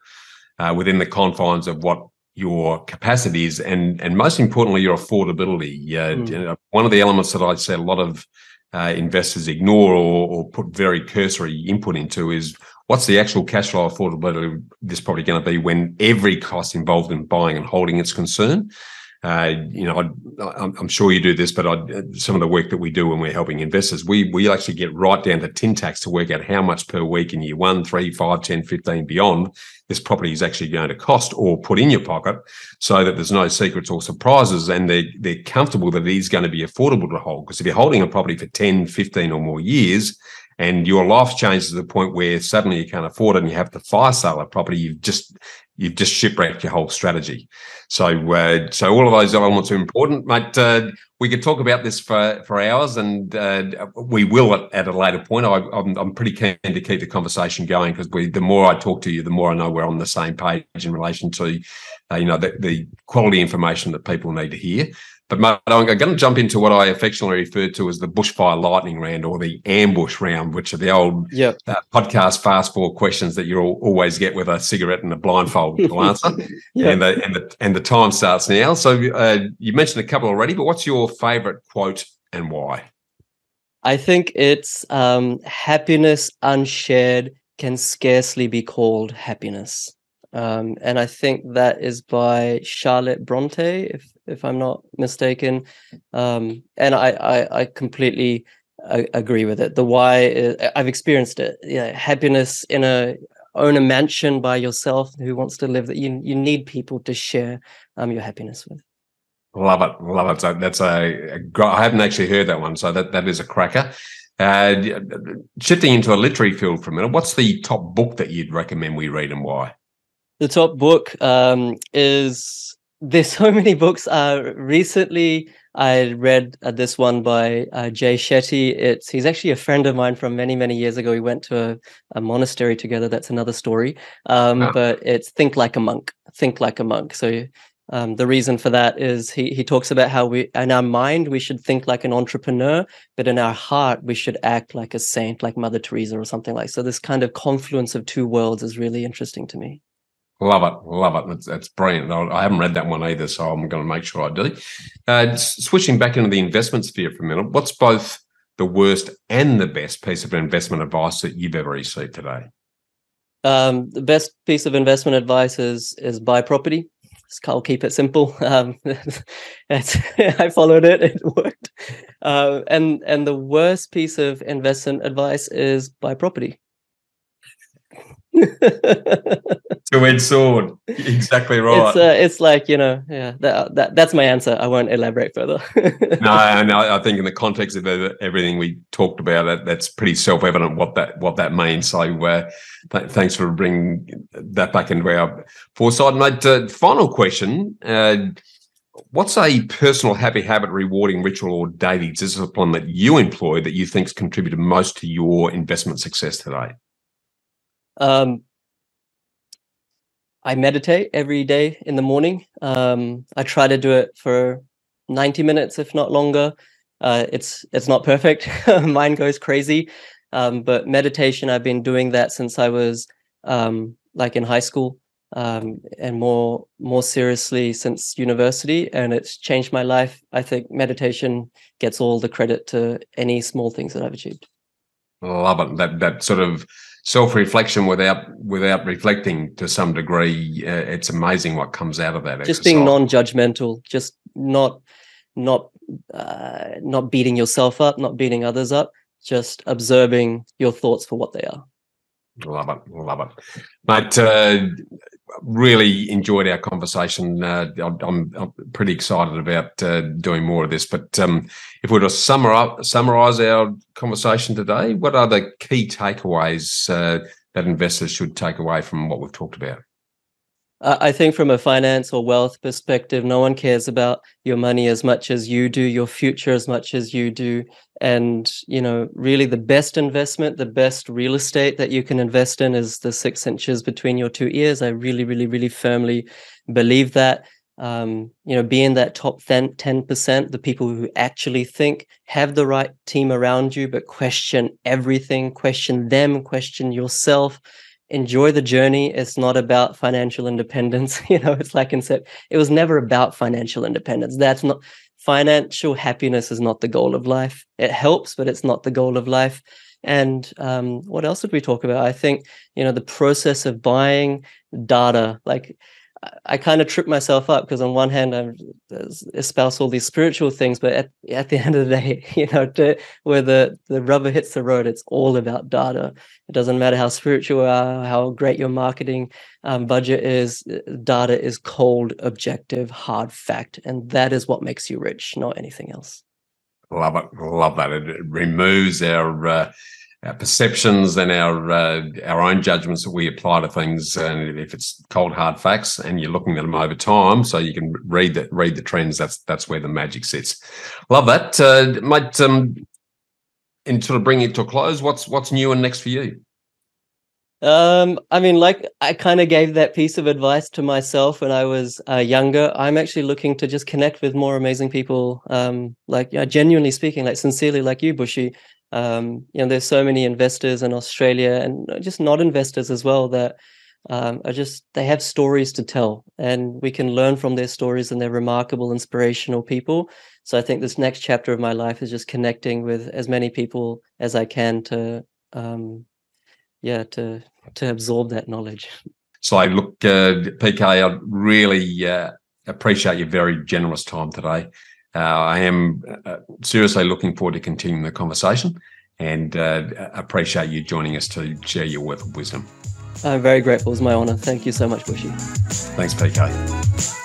uh, within the confines of what your capacity is, and and most importantly, your affordability. Uh, mm. One of the elements that I say a lot of uh, investors ignore or, or put very cursory input into is what's the actual cash flow affordability this probably going to be when every cost involved in buying and holding is concerned? Uh, you know, I, am sure you do this, but I, some of the work that we do when we're helping investors, we we actually get right down to tin tacks to work out how much per week in year one, three, five, 10, 15, beyond this property is actually going to cost or put in your pocket so that there's no secrets or surprises and they're, they're comfortable that it is going to be affordable to hold. Because if you're holding a property for 10, 15 or more years, and your life changes to the point where suddenly you can't afford it and you have to fire sale a property, you've just you've just shipwrecked your whole strategy. So uh, so all of those elements are important, but Uh, we could talk about this for for hours, and uh, we will at, at, a later point. I, am I'm pretty keen to keep the conversation going because we the more I talk to you, the more I know we're on the same page in relation to uh, you know the, the quality information that people need to hear. But mate, I'm going to jump into what I affectionately refer to as the bushfire lightning round or the ambush round, which are the old yep. uh, podcast fast forward questions that you always get with a cigarette and a blindfold to answer. yep. And the and the and the time starts now. So uh, you mentioned a couple already, but what's your favourite quote and why? I think it's um, happiness unshared can scarcely be called happiness. Um, and I think that is by Charlotte Bronte, if if I'm not mistaken. Um, and I, I, I completely uh, agree with it. The why is, I've experienced it. Yeah, happiness in a own a mansion by yourself. Who wants to live that? You you need people to share um your happiness with. Love it, love it. So that's a, a I haven't actually heard that one, so that that is a cracker. Uh, shifting into a literary field for a minute, what's the top book that you'd recommend we read and why? The top book um, is there's so many books. Uh, recently, I read uh, this one by uh, Jay Shetty. It's he's actually a friend of mine from many many years ago. We went to a, a monastery together. That's another story. Um, oh. But it's think like a monk. Think like a monk. So um, the reason for that is he he talks about how we in our mind we should think like an entrepreneur, but in our heart we should act like a saint, like Mother Teresa or something like. So this kind of confluence of two worlds is really interesting to me. Love it, love it. That's, brilliant. I haven't read that one either, so I'm going to make sure I do. Uh, switching back into the investment sphere for a minute, what's both the worst and the best piece of investment advice that you've ever received today? Um, the best piece of investment advice is is buy property. I'll keep it simple. Um, I followed it; it worked. Uh, and and the worst piece of investment advice is buy property. Two-edged sword. Exactly right. It's, uh, it's like you know, yeah. That, that that's my answer. I won't elaborate further. no, no. I think in the context of everything we talked about, that that's pretty self-evident what that what that means. So, uh, th- thanks for bringing that back into our foresight. Mate, uh, final question. Uh, what's a personal happy habit, rewarding ritual, or daily discipline that you employ that you think's contributed most to your investment success today? Um, I meditate every day in the morning. Um, I try to do it for 90 minutes, if not longer. Uh, it's it's not perfect. Mind goes crazy. Um, but meditation, I've been doing that since I was um, like in high school, um, and more more seriously since university, and it's changed my life. I think meditation gets all the credit to any small things that I've achieved. Love it. That that sort of self-reflection without without reflecting to some degree uh, it's amazing what comes out of that just exercise. being non-judgmental just not not uh, not beating yourself up not beating others up just observing your thoughts for what they are love it love it but uh, really enjoyed our conversation. Uh, I'm, I'm, pretty excited about uh, doing more of this. But um, if we were to summarize, our conversation today, what are the key takeaways uh, that investors should take away from what we've talked about? I think from a finance or wealth perspective, no one cares about your money as much as you do, your future as much as you do. And, you know, really the best investment, the best real estate that you can invest in is the six inches between your two ears. I really, really, really firmly believe that. Um, you know, be in that top 10, 10%, the people who actually think, have the right team around you, but question everything, question them, question yourself enjoy the journey. It's not about financial independence. You know, it's like concept. It was never about financial independence. That's not financial happiness is not the goal of life. It helps, but it's not the goal of life. And um, what else did we talk about? I think you know the process of buying data, like I kind of trip myself up because on one hand I espouse all these spiritual things, but at, at the end of the day, you know, to, where the, the rubber hits the road, it's all about data. It doesn't matter how spiritual you are, how great your marketing um, budget is. Data is cold, objective, hard fact, and that is what makes you rich, not anything else. Love it, love that. It removes our. Uh our perceptions and our uh, our own judgments that we apply to things. And if it's cold hard facts, and you're looking at them over time, so you can read the read the trends. That's that's where the magic sits. Love that, uh, mate. Um, and sort of bring it to a close. What's what's new and next for you? Um, I mean, like I kind of gave that piece of advice to myself when I was uh, younger. I'm actually looking to just connect with more amazing people. Um, like yeah, genuinely speaking, like sincerely, like you, Bushy. Um, you know, there's so many investors in Australia and just not investors as well that um, are just they have stories to tell, and we can learn from their stories, and they're remarkable, inspirational people. So I think this next chapter of my life is just connecting with as many people as I can to, um, yeah, to to absorb that knowledge. So I look, uh, PK, I really uh, appreciate your very generous time today. Uh, I am uh, seriously looking forward to continuing the conversation and uh, appreciate you joining us to share your wealth of wisdom. I'm very grateful. It's my honor. Thank you so much, Bushy. Thanks, PK.